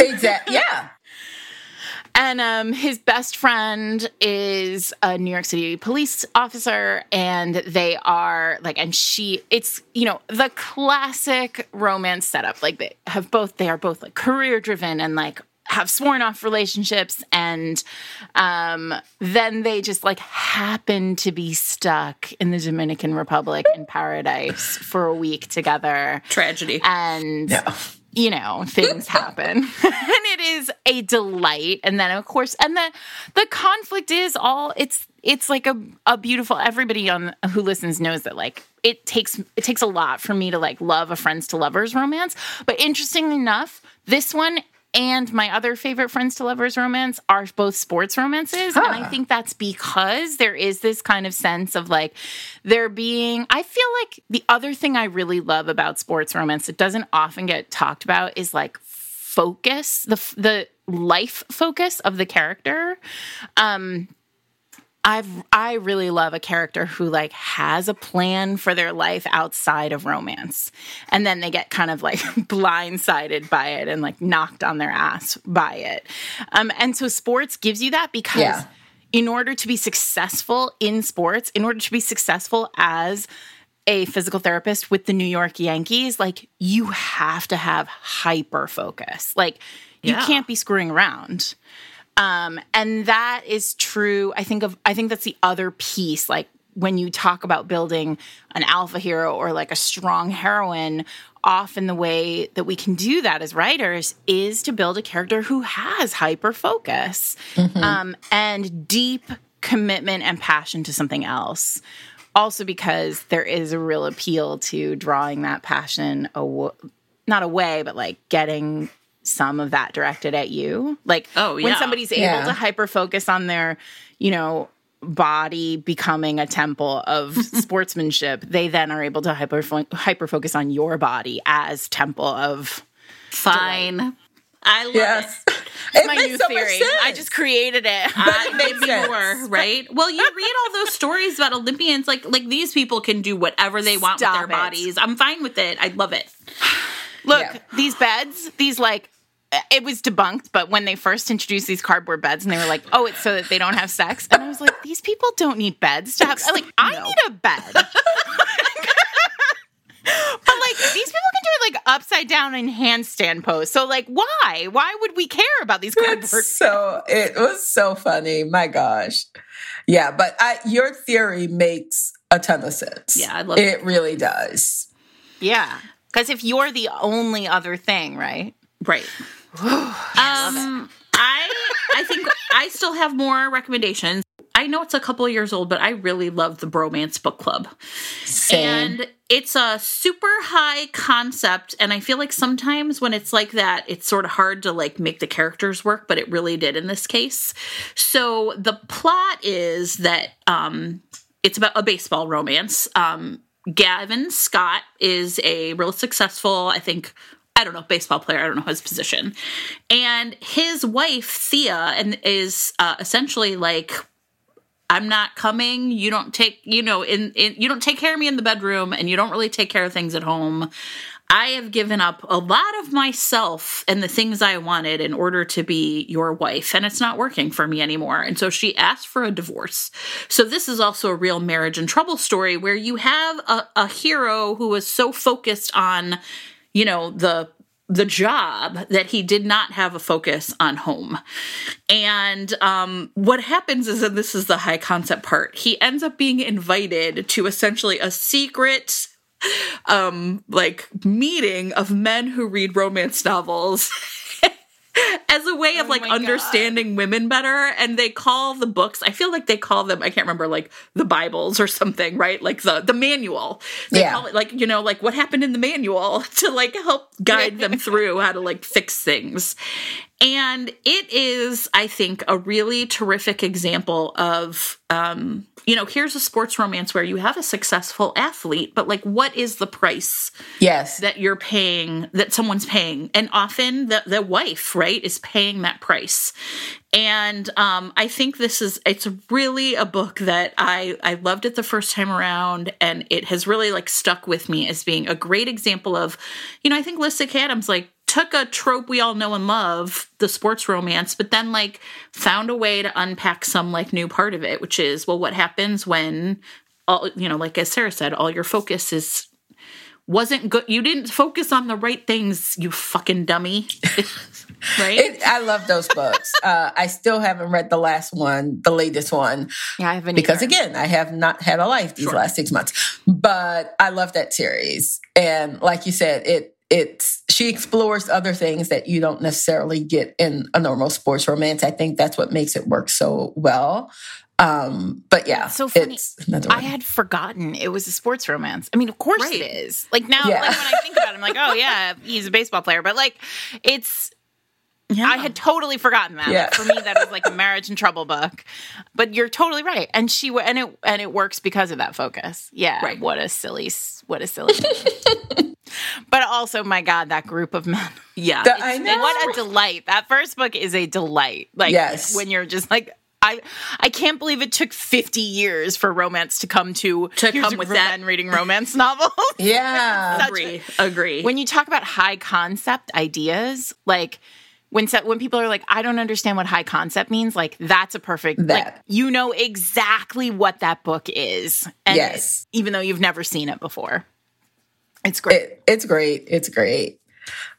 Exactly. Yeah. and um, his best friend is a New York City police officer, and they are like, and she, it's you know the classic romance setup. Like they have both, they are both like career driven and like have sworn off relationships, and um, then they just like happen to be stuck in the Dominican Republic in paradise for a week together, Tragedy. and Yeah. you know things happen and it is a delight and then of course and the the conflict is all it's it's like a, a beautiful everybody on who listens knows that like it takes it takes a lot for me to like love a friends to lovers romance but interestingly enough this one and my other favorite friends to lovers romance are both sports romances. And i think that's because there is this kind of sense of like there being i feel like the other thing i really love about sports romance that doesn't often get talked about is like focus the the life focus of the character. Um I've I really love a character who like has a plan for their life outside of romance. And then they get kind of like blindsided by it and like knocked on their ass by it. Um and so sports gives you that because Yeah. in order to be successful in sports, in order to be successful as a physical therapist with the New York Yankees, like you have to have hyper focus. Like you Yeah. can't be screwing around. Um, and that is true. I think of I think that's the other piece. Like when you talk about building an alpha hero or like a strong heroine, often the way that we can do that as writers is to build a character who has hyper focus um, and deep commitment and passion to something else. Also, because there is a real appeal to drawing that passion aw- not away, but like getting some of that directed at you. Like Oh, when somebody's able Yeah. to hyper focus on their, you know, body becoming a temple of sportsmanship, they then are able to hyper hyper focus on your body as temple of Fine. I love Yes. it. It my new so theory. I just created it. But it makes sense. more, right? Well, you read all those stories about Olympians, like like these people can do whatever they want Stop with their it. bodies. I'm fine with it. I love it. Look, Yeah. these beds, these like it was debunked, but when they first introduced these cardboard beds and they were like, "Oh, it's so that they don't have sex," and I was like, "These people don't need beds to have." Like, I No. need a bed. but like these people can do it like upside down in handstand pose. So like, why? Why would we care about these cardboard? It's so it was so funny. My gosh. Yeah, but I your theory makes a ton of sense. Yeah, I love it. it. really does. Yeah, because if you're the only other thing, right? Right. um, I I think I still have more recommendations. I know it's a couple of years old, but I really love the Bromance Book Club. Same. And it's a super high concept. And I feel like sometimes when it's like that, it's sort of hard to like make the characters work, but it really did in this case. So the plot is that um, it's about a baseball romance. Um, Gavin Scott is a real successful, I think, I don't know, baseball player. I don't know his position. And his wife, Thea, and is uh, essentially like I'm not coming. You don't take, you know, in, in you don't take care of me in the bedroom and you don't really take care of things at home. I have given up a lot of myself and the things I wanted in order to be your wife, and it's not working for me anymore. And so she asked for a divorce. So this is also a real marriage and trouble story where you have a, a hero who is so focused on, you know, the the job that he did not have a focus on home. And um, what happens is, and this is the high concept part, he ends up being invited to essentially a secret um like meeting of men who read romance novels as a way of Oh like my God. understanding women better and they call the books i feel like they call them i can't remember like the bibles or something right like the the manual they Yeah. call it like you know like what happened in the manual to like help guide them through how to like fix things and it is i think a really terrific example of um you know here's a sports romance where you have a successful athlete but like what is the price Yes. that you're paying that someone's paying and often the the wife right is paying that price and um i think this is it's really a book that i i loved it the first time around and it has really like stuck with me as being a great example of you know i think Lyssa Kay Adams like took a trope we all know and love the sports romance but then like found a way to unpack some like new part of it which is well what happens when all you know like as sarah said all your focus is wasn't good. You didn't focus on the right things, you fucking dummy. right? It, I love those books. uh, I still haven't read the last one, the latest one, Yeah, I haven't because either. again, I have not had a life these Sure. last six months. But I love that series, and like you said, it it's she explores other things that you don't necessarily get in a normal sports romance. I think that's what makes it work so well. Um, but yeah, so funny. I had forgotten it was a sports romance. I mean, of course Right. it is. Like now, Yeah. like when I think about it, I'm like, oh yeah, he's a baseball player. But like, it's yeah. I had totally forgotten that. Like, Yeah. for me, that is like a marriage and trouble book. But you're totally right, and she and it and it works because of that focus. Yeah, Right. What a silly, what a silly. but also, my God, that group of men. yeah. The- I know. What a delight! That first book is a delight. Like Yes. when you're just like. I, I can't believe it took 50 years for romance to come to, To come a with that. and reading romance novels. yeah, agree. Agree. when you talk about high concept ideas, like when when people are like, I don't understand what high concept means, like that's a perfect like That. you know exactly what that book is. And Yes. even though you've never seen it before. It's great. it, it's great. It's great.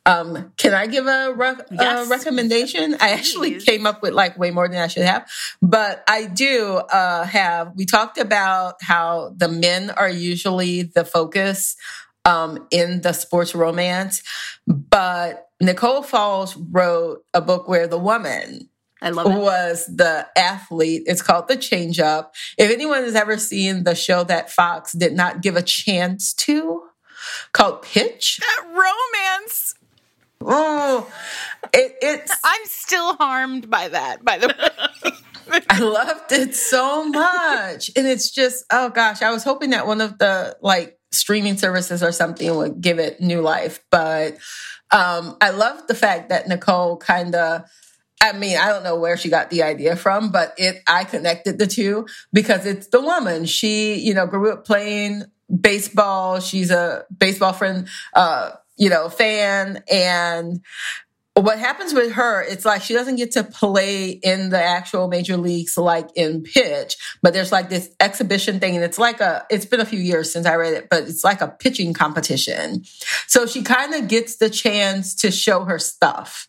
Um, can I give a, re- Yes. a recommendation? I actually Please. came up with like way more than I should have, but I do uh, have. We talked about how the men are usually the focus um, in the sports romance, but Nicole Falls wrote a book where the woman I love it. was the athlete. It's called The Change Up. If anyone has ever seen the show that Fox did not give a chance to, called Pitch, that romance. oh, it, it's I'm still harmed by that, by the way. I loved it so much, and it's just oh gosh, I was hoping that one of the like streaming services or something would give it new life, but um, I love the fact that Nicole kind of. I mean, I don't know where she got the idea from, but it I connected the two because it's the woman. She, you know, grew up playing baseball. She's a baseball friend, uh, you know, fan, and what happens with her, it's like she doesn't get to play in the actual major leagues like in pitch, but there's like this exhibition thing. And it's like a, it's been a few years since I read it, but it's like a pitching competition. So she kind of gets the chance to show her stuff.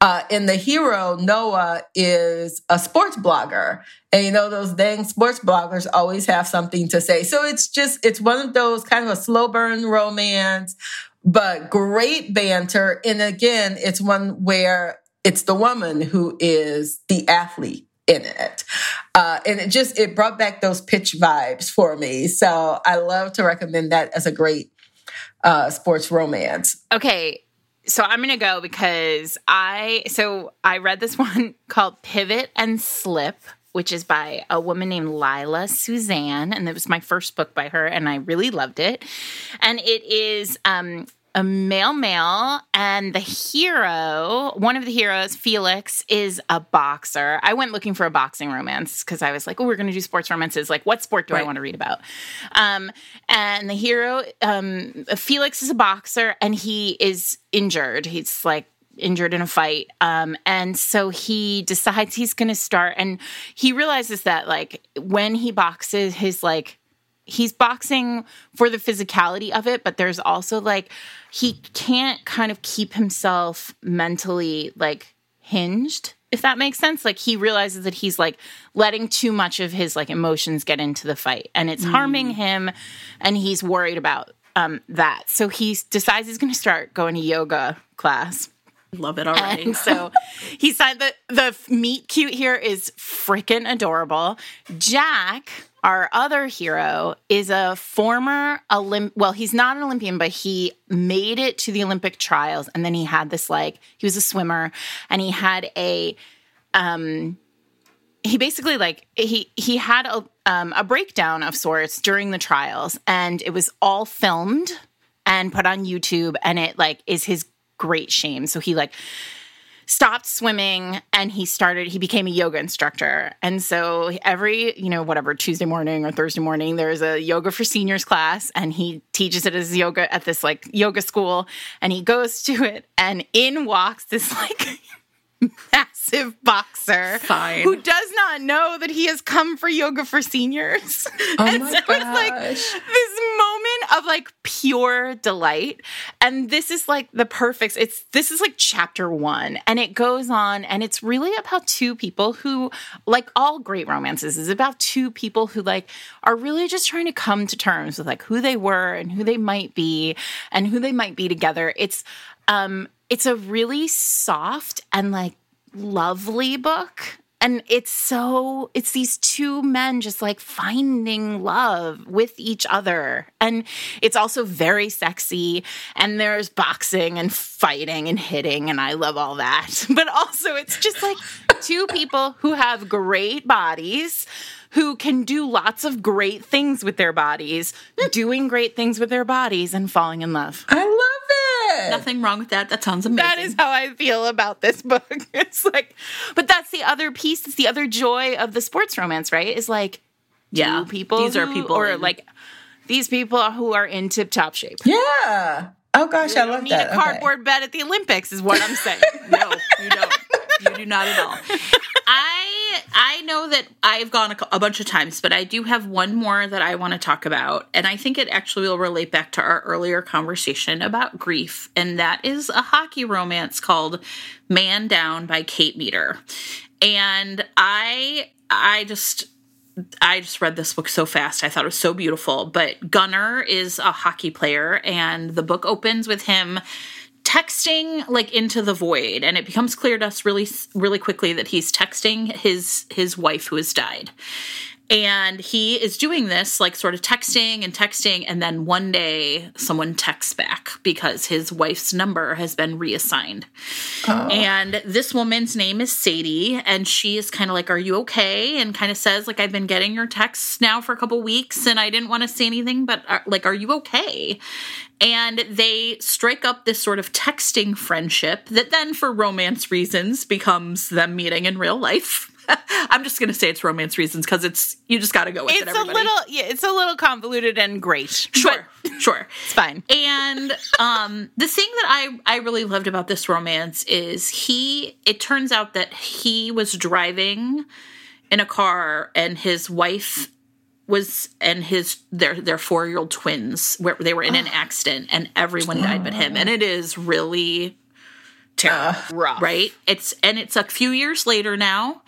Uh, and the hero, Noah, is a sports blogger. And you know, those dang sports bloggers always have something to say. So it's just, it's one of those kind of a slow burn romance but great banter. And again, it's one where it's the woman who is the athlete in it. Uh, and it just, it brought back those pitch vibes for me. So I love to recommend that as a great uh, sports romance. Okay. So I'm going to go because I, so I read this one called Pivot and Slip which is by a woman named Lila Suzanne. And it was my first book by her, and I really loved it. And it is um, a male male and the hero one of the heroes felix is a boxer i went looking for a boxing romance because i was like oh we're going to do sports romances like what sport do right. i want to read about um, and the hero um, felix is a boxer and he is injured he's like injured in a fight. Um, and so he decides he's going to start, and he realizes that like when he boxes, his like he's boxing for the physicality of it, but there's also like he can't kind of keep himself mentally like hinged if that makes sense like he realizes that he's like letting too much of his like emotions get into the fight and it's mm. harming him and he's worried about um, that so he decides he's going to start going to yoga class Love it already. And so he said that the meet cute here is freaking adorable. Jack, our other hero, is a former Olymp. Well, he's not an Olympian, but he made it to the Olympic trials, and then he had this like he was a swimmer, and he had a um he basically like he he had a um, a breakdown of sorts during the trials, and it was all filmed and put on YouTube, and it like is his great shame. So he like stopped swimming and he started he became a yoga instructor and so every you know whatever tuesday morning or thursday morning there's a yoga for seniors class and he teaches it as yoga at this like yoga school and he goes to it and in walks this like massive boxer Fine. who does not know that he has come for yoga for seniors. Oh and my so gosh. it's like this moment of like pure delight. And this is like the perfect it's this is like chapter 1 and it goes on and it's really about two people who like all great romances is about two people who like are really just trying to come to terms with like who they were and who they might be and who they might be together. It's um it's a really soft and like lovely book. And it's so it's these two men just like finding love with each other. And it's also very sexy. And there's boxing and fighting and hitting and i love all that. But also it's just like two people who have great bodies who can do lots of great things with their bodies doing great things with their bodies and falling in love. I it nothing wrong with that. That sounds amazing. that is how i feel about this book. It's like but that's the other piece. It's the other joy of the sports romance right? Is like yeah. people these who, are people or in- like these people who are in tip top shape. Yeah. Oh gosh you i love need that. a cardboard bed at the olympics is what i'm saying. No you don't you do not at all i i know that i've gone a, a bunch of times but i do have one more that i want to talk about and i think it actually will relate back to our earlier conversation about grief and that is a hockey romance called man down by Kate Meader and i i just I just read this book so fast. I thought it was so beautiful. But Gunnar is a hockey player, and the book opens with him texting like into the void and it becomes clear to us really really quickly that he's texting his his wife who has died and he is doing this like sort of texting and texting and then one day someone texts back because his wife's number has been reassigned. Oh. and this woman's name is sadie and she is kind of like are you okay? and kind of says like i've been getting your texts now for a couple weeks and i didn't want to say anything but uh, like are you okay? And they strike up this sort of texting friendship that then for romance reasons becomes them meeting in real life I'm just gonna say it's romance reasons because it's you just got to go with it's it. a little yeah, it's a little convoluted and great. sure, sure. It's fine. And um, the thing that I I really loved about this romance is he. It turns out that he was driving in a car, and his wife was and his their their four year old twins where they were in an accident, and everyone died but him. And it is really Rough. right? It's and it's a few years later now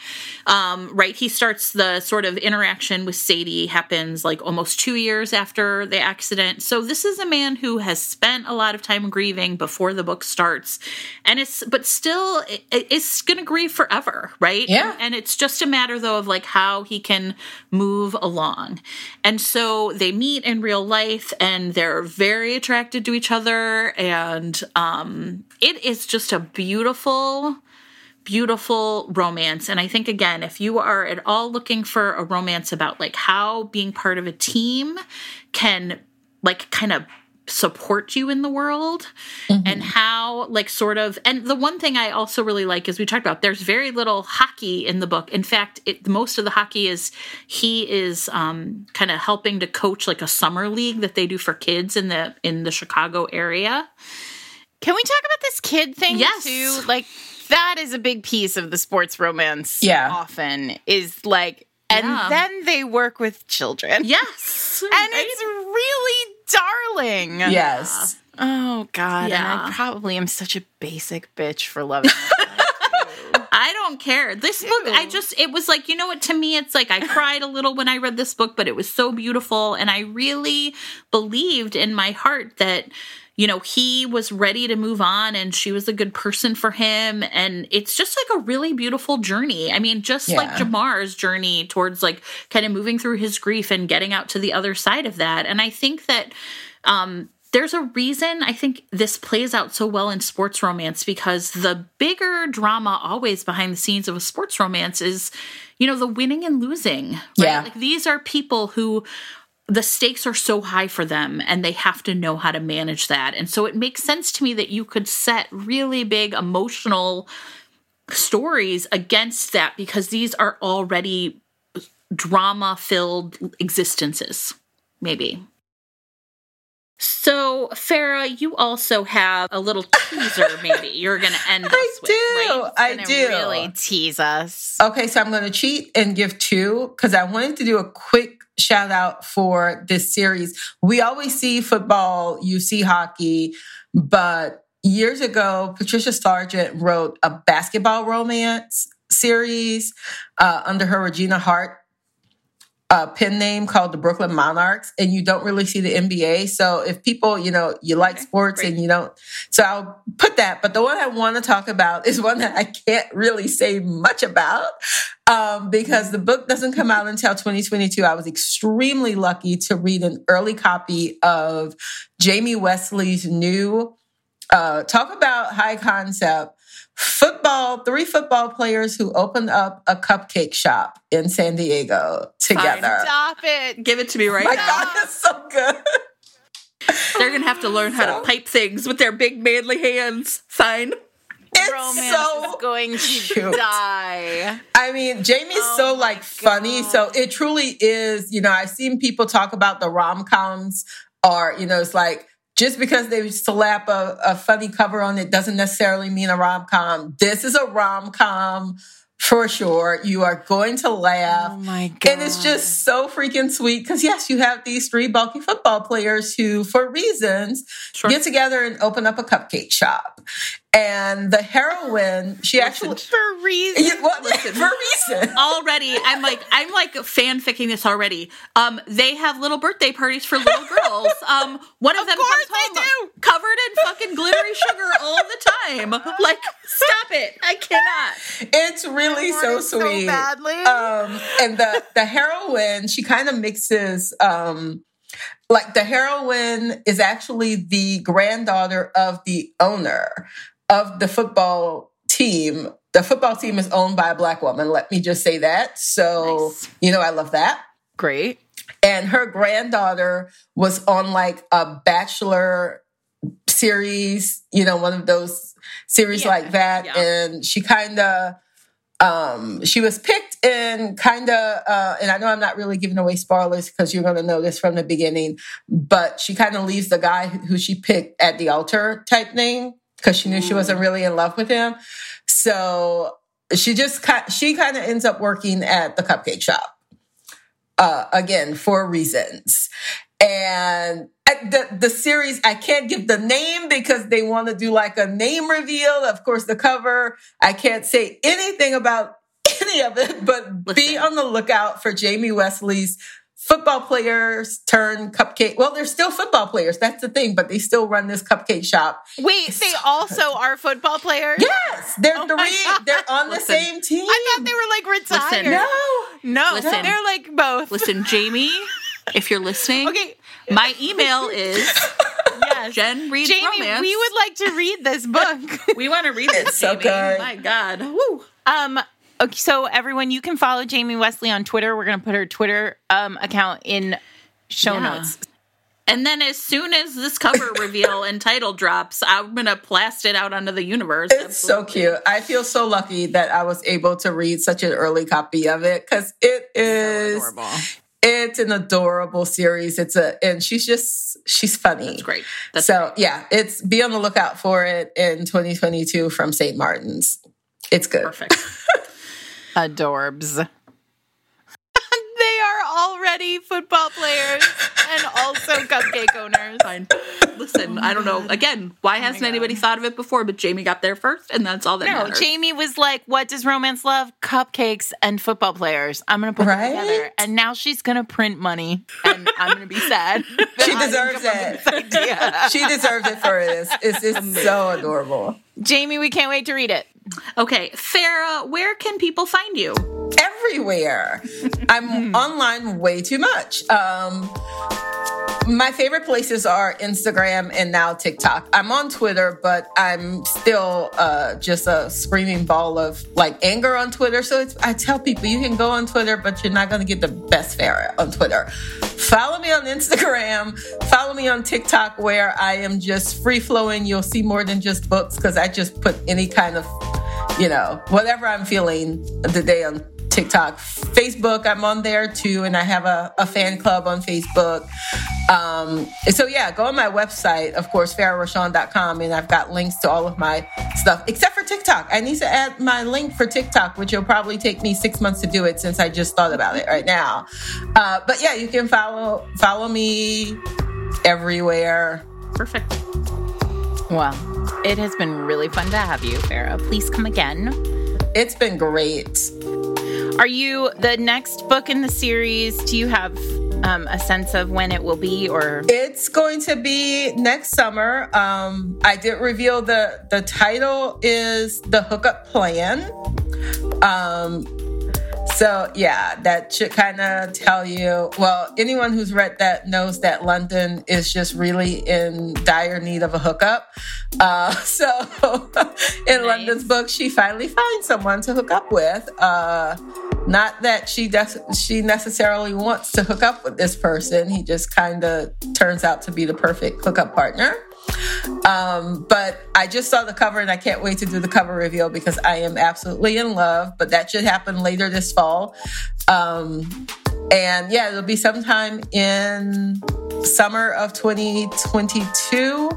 um right? He starts the sort of interaction with sadie happens like almost two years after the accident. So this is a man who has spent a lot of time grieving before the book starts. And it's but still it, it's gonna grieve forever right? Yeah. and it's just a matter though of like how he can move along. And so they meet in real life and they're very attracted to each other and um it is just a beautiful beautiful romance. And i think again if you are at all looking for a romance about like how being part of a team can like kind of support you in the world and how like sort of and the one thing i also really like is we talked about there's very little hockey in the book. In fact it, most of the hockey is he is um, kind of helping to coach like a summer league that they do for kids in the in the chicago area Can we talk about this kid thing Yes. too? Like that is a big piece of the sports romance. Yeah. often is like, and Yeah. then they work with children. yes and right? it's really darling. Yes. Oh God. And I probably am such a basic bitch for loving. I don't care. This book, I just, it was like, you know what, to me, it's like I cried a little when I read this book, but it was so beautiful. And I really believed in my heart that, you know, he was ready to move on and she was a good person for him. And it's just like a really beautiful journey. I mean, just like Jamar's journey towards like kind of moving through his grief and getting out to the other side of that. And I think that, um, there's a reason I think this plays out so well in sports romance because the bigger drama always behind the scenes of a sports romance is, you know, the winning and losing. Right? Yeah. Like these are people who the stakes are so high for them and they have to know how to manage that. And so it makes sense to me that you could set really big emotional stories against that because these are already drama filled existences, maybe. So, Farrah, you also have a little teaser, maybe you're going to end us I with, do. right? I do. really tease us. Okay, so I'm going to cheat and give two because I wanted to do a quick shout out for this series. We always see football, you see hockey, but years ago, Patricia Sargeant wrote a basketball romance series uh, under her Regina Hart uh, pen name called the Brooklyn Monarchs, and you don't really see the NBA. So if people, you know, you like sports great. and you don't, so I'll put that. But the one I want to talk about is one that I can't really say much about um, because the book doesn't come out until 2022. I was extremely lucky to read an early copy of Jamie Wesley's new uh, talk about high concept football three football players who opened up a cupcake shop in san diego together Stop it. Give it to me right my now. My God it's so good They're going to have to learn how to pipe things with their big manly hands. Fine. it's Romance so is going to cute. die. I mean, Jamie's Oh so my like funny. So it truly is, you know, I've seen people talk about the rom coms or, you know, it's like just because they slap a, a funny cover on it doesn't necessarily mean a rom com. This is a rom com for sure. You are going to laugh. Oh my god. And it's just so freaking sweet because, yes, you have these three bulky football players who, for reasons, Sure. get together and open up a cupcake shop. And the heroine, she actually, for reason. Yeah, well, for reason. already i'm like i'm like fanficking this already um they have little birthday parties for little girls um one of, them course comes they home covered in fucking glittery sugar all the time like stop it i cannot It's really so wanted so sweet. badly. Um, and the the heroine, she kind of mixes. Um, like the heroine is actually the granddaughter of the owner of the football team. The football team is owned by a black woman. Let me just say that. So Nice. you know, I love that. Great. and her granddaughter was on like a bachelor series you know one of those series Yeah, like that yeah. and she kind of um, she was picked in kind of, uh, and I know I'm not really giving away spoilers because you're going to know this from the beginning, but she kind of leaves the guy who she picked at the altar type thing because she knew she wasn't really in love with him. So she just she kind of ends up working at the cupcake shop uh, again for reasons. And the the series I can't give the name because they want to do like a name reveal. Of course, the cover I can't say anything about any of it, but Listen. be on the lookout for Jamie Wesley's football players turn cupcake. Well, they're still football players. That's the thing, but they still run this cupcake shop. Wait, they also are football players? Yes, they're oh three. They're on the same team. I thought they were like retired. Listen, no, no, Listen, they're like both. Listen, Jamie, if you're listening, okay, my email is. Yes. Jen reads Jamie, romance. we would like to read this book. we want to read this. It's Jamie. so good. My God. Woo. Um, Okay, so everyone, you can follow Jamie Wesley on Twitter. We're going to put her Twitter um, account in show yeah. notes. And then as soon as this cover reveal and title drops, I'm gonna blast it out onto the universe. It's Absolutely. so cute. I feel so lucky that I was able to read such an early copy of it because it is so it's an adorable series. It's a and she's just she's funny. That's great. That's so great. yeah, it's be on the lookout for it in 2022 from St. Martin's. It's good. Perfect. Adorbs. they are already football players and also cupcake owners. Fine. Listen, oh I don't know. Again, why oh hasn't anybody thought of it before? But Jamie got there first, and that's all that no, matters. Jamie was like, "What does romance love? Cupcakes and football players. I'm gonna put right? them together." And now she's gonna print money, and I'm gonna be sad. she deserves it. she deserves it for this. It's just so adorable. Jamie, we can't wait to read it. Okay, Farrah, where can people find you? Everywhere. I'm online way too much. Um, my favorite places are Instagram and now TikTok. I'm on Twitter, but I'm still uh, just a screaming ball of like anger on Twitter. So I tell people you can go on Twitter, but you're not going to get the best Farrah on Twitter. Follow me on Instagram. Follow me on TikTok, where I am just free flowing. You'll see more than just books because I just put any kind of, you know, whatever I'm feeling the day on TikTok. Facebook, I'm on there too, and I have a, a fan club on Facebook. Um, so yeah, go on my website, of course, farrahrochon.com, and I've got links to all of my stuff, except for TikTok. I need to add my link for TikTok, which will probably take me six months to do it since I just thought about it right now. Uh, but yeah, you can follow follow me everywhere. Perfect. Well, it has been really fun to have you, Farrah. Please come again. It's been great. Are you the next book in the series? Do you have um, a sense of when it will be or? It's going to be next summer. Um, i did reveal the the title is the hookup plan. Um, so yeah, that should kind of tell you. Well, anyone who's read that knows that London is just really in dire need of a hookup. Uh, so in nice. London's book, she finally finds someone to hook up with. Uh, not that she does, she necessarily wants to hook up with this person. He just kind of turns out to be the perfect hookup partner. Um, but I just saw the cover and I can't wait to do the cover reveal because I am absolutely in love. But that should happen later this fall. Um, and yeah, it'll be sometime in summer of 2022,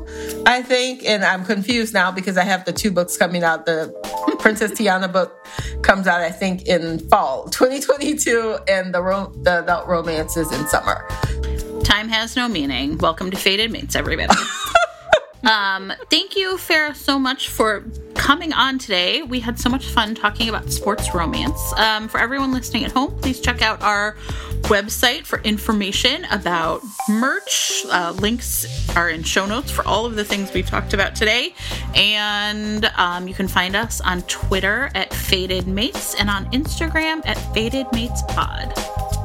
I think. And I'm confused now because I have the two books coming out. The Princess Tiana book comes out, I think, in fall 2022, and the ro- the adult romance is in summer. Time has no meaning. Welcome to Fated Mates, everybody. Um, thank you, Farrah, so much for coming on today. We had so much fun talking about sports romance. Um, for everyone listening at home, please check out our website for information about merch. Uh, links are in show notes for all of the things we talked about today. And um, you can find us on Twitter at Fated Mates and on Instagram at Fated Mates Pod.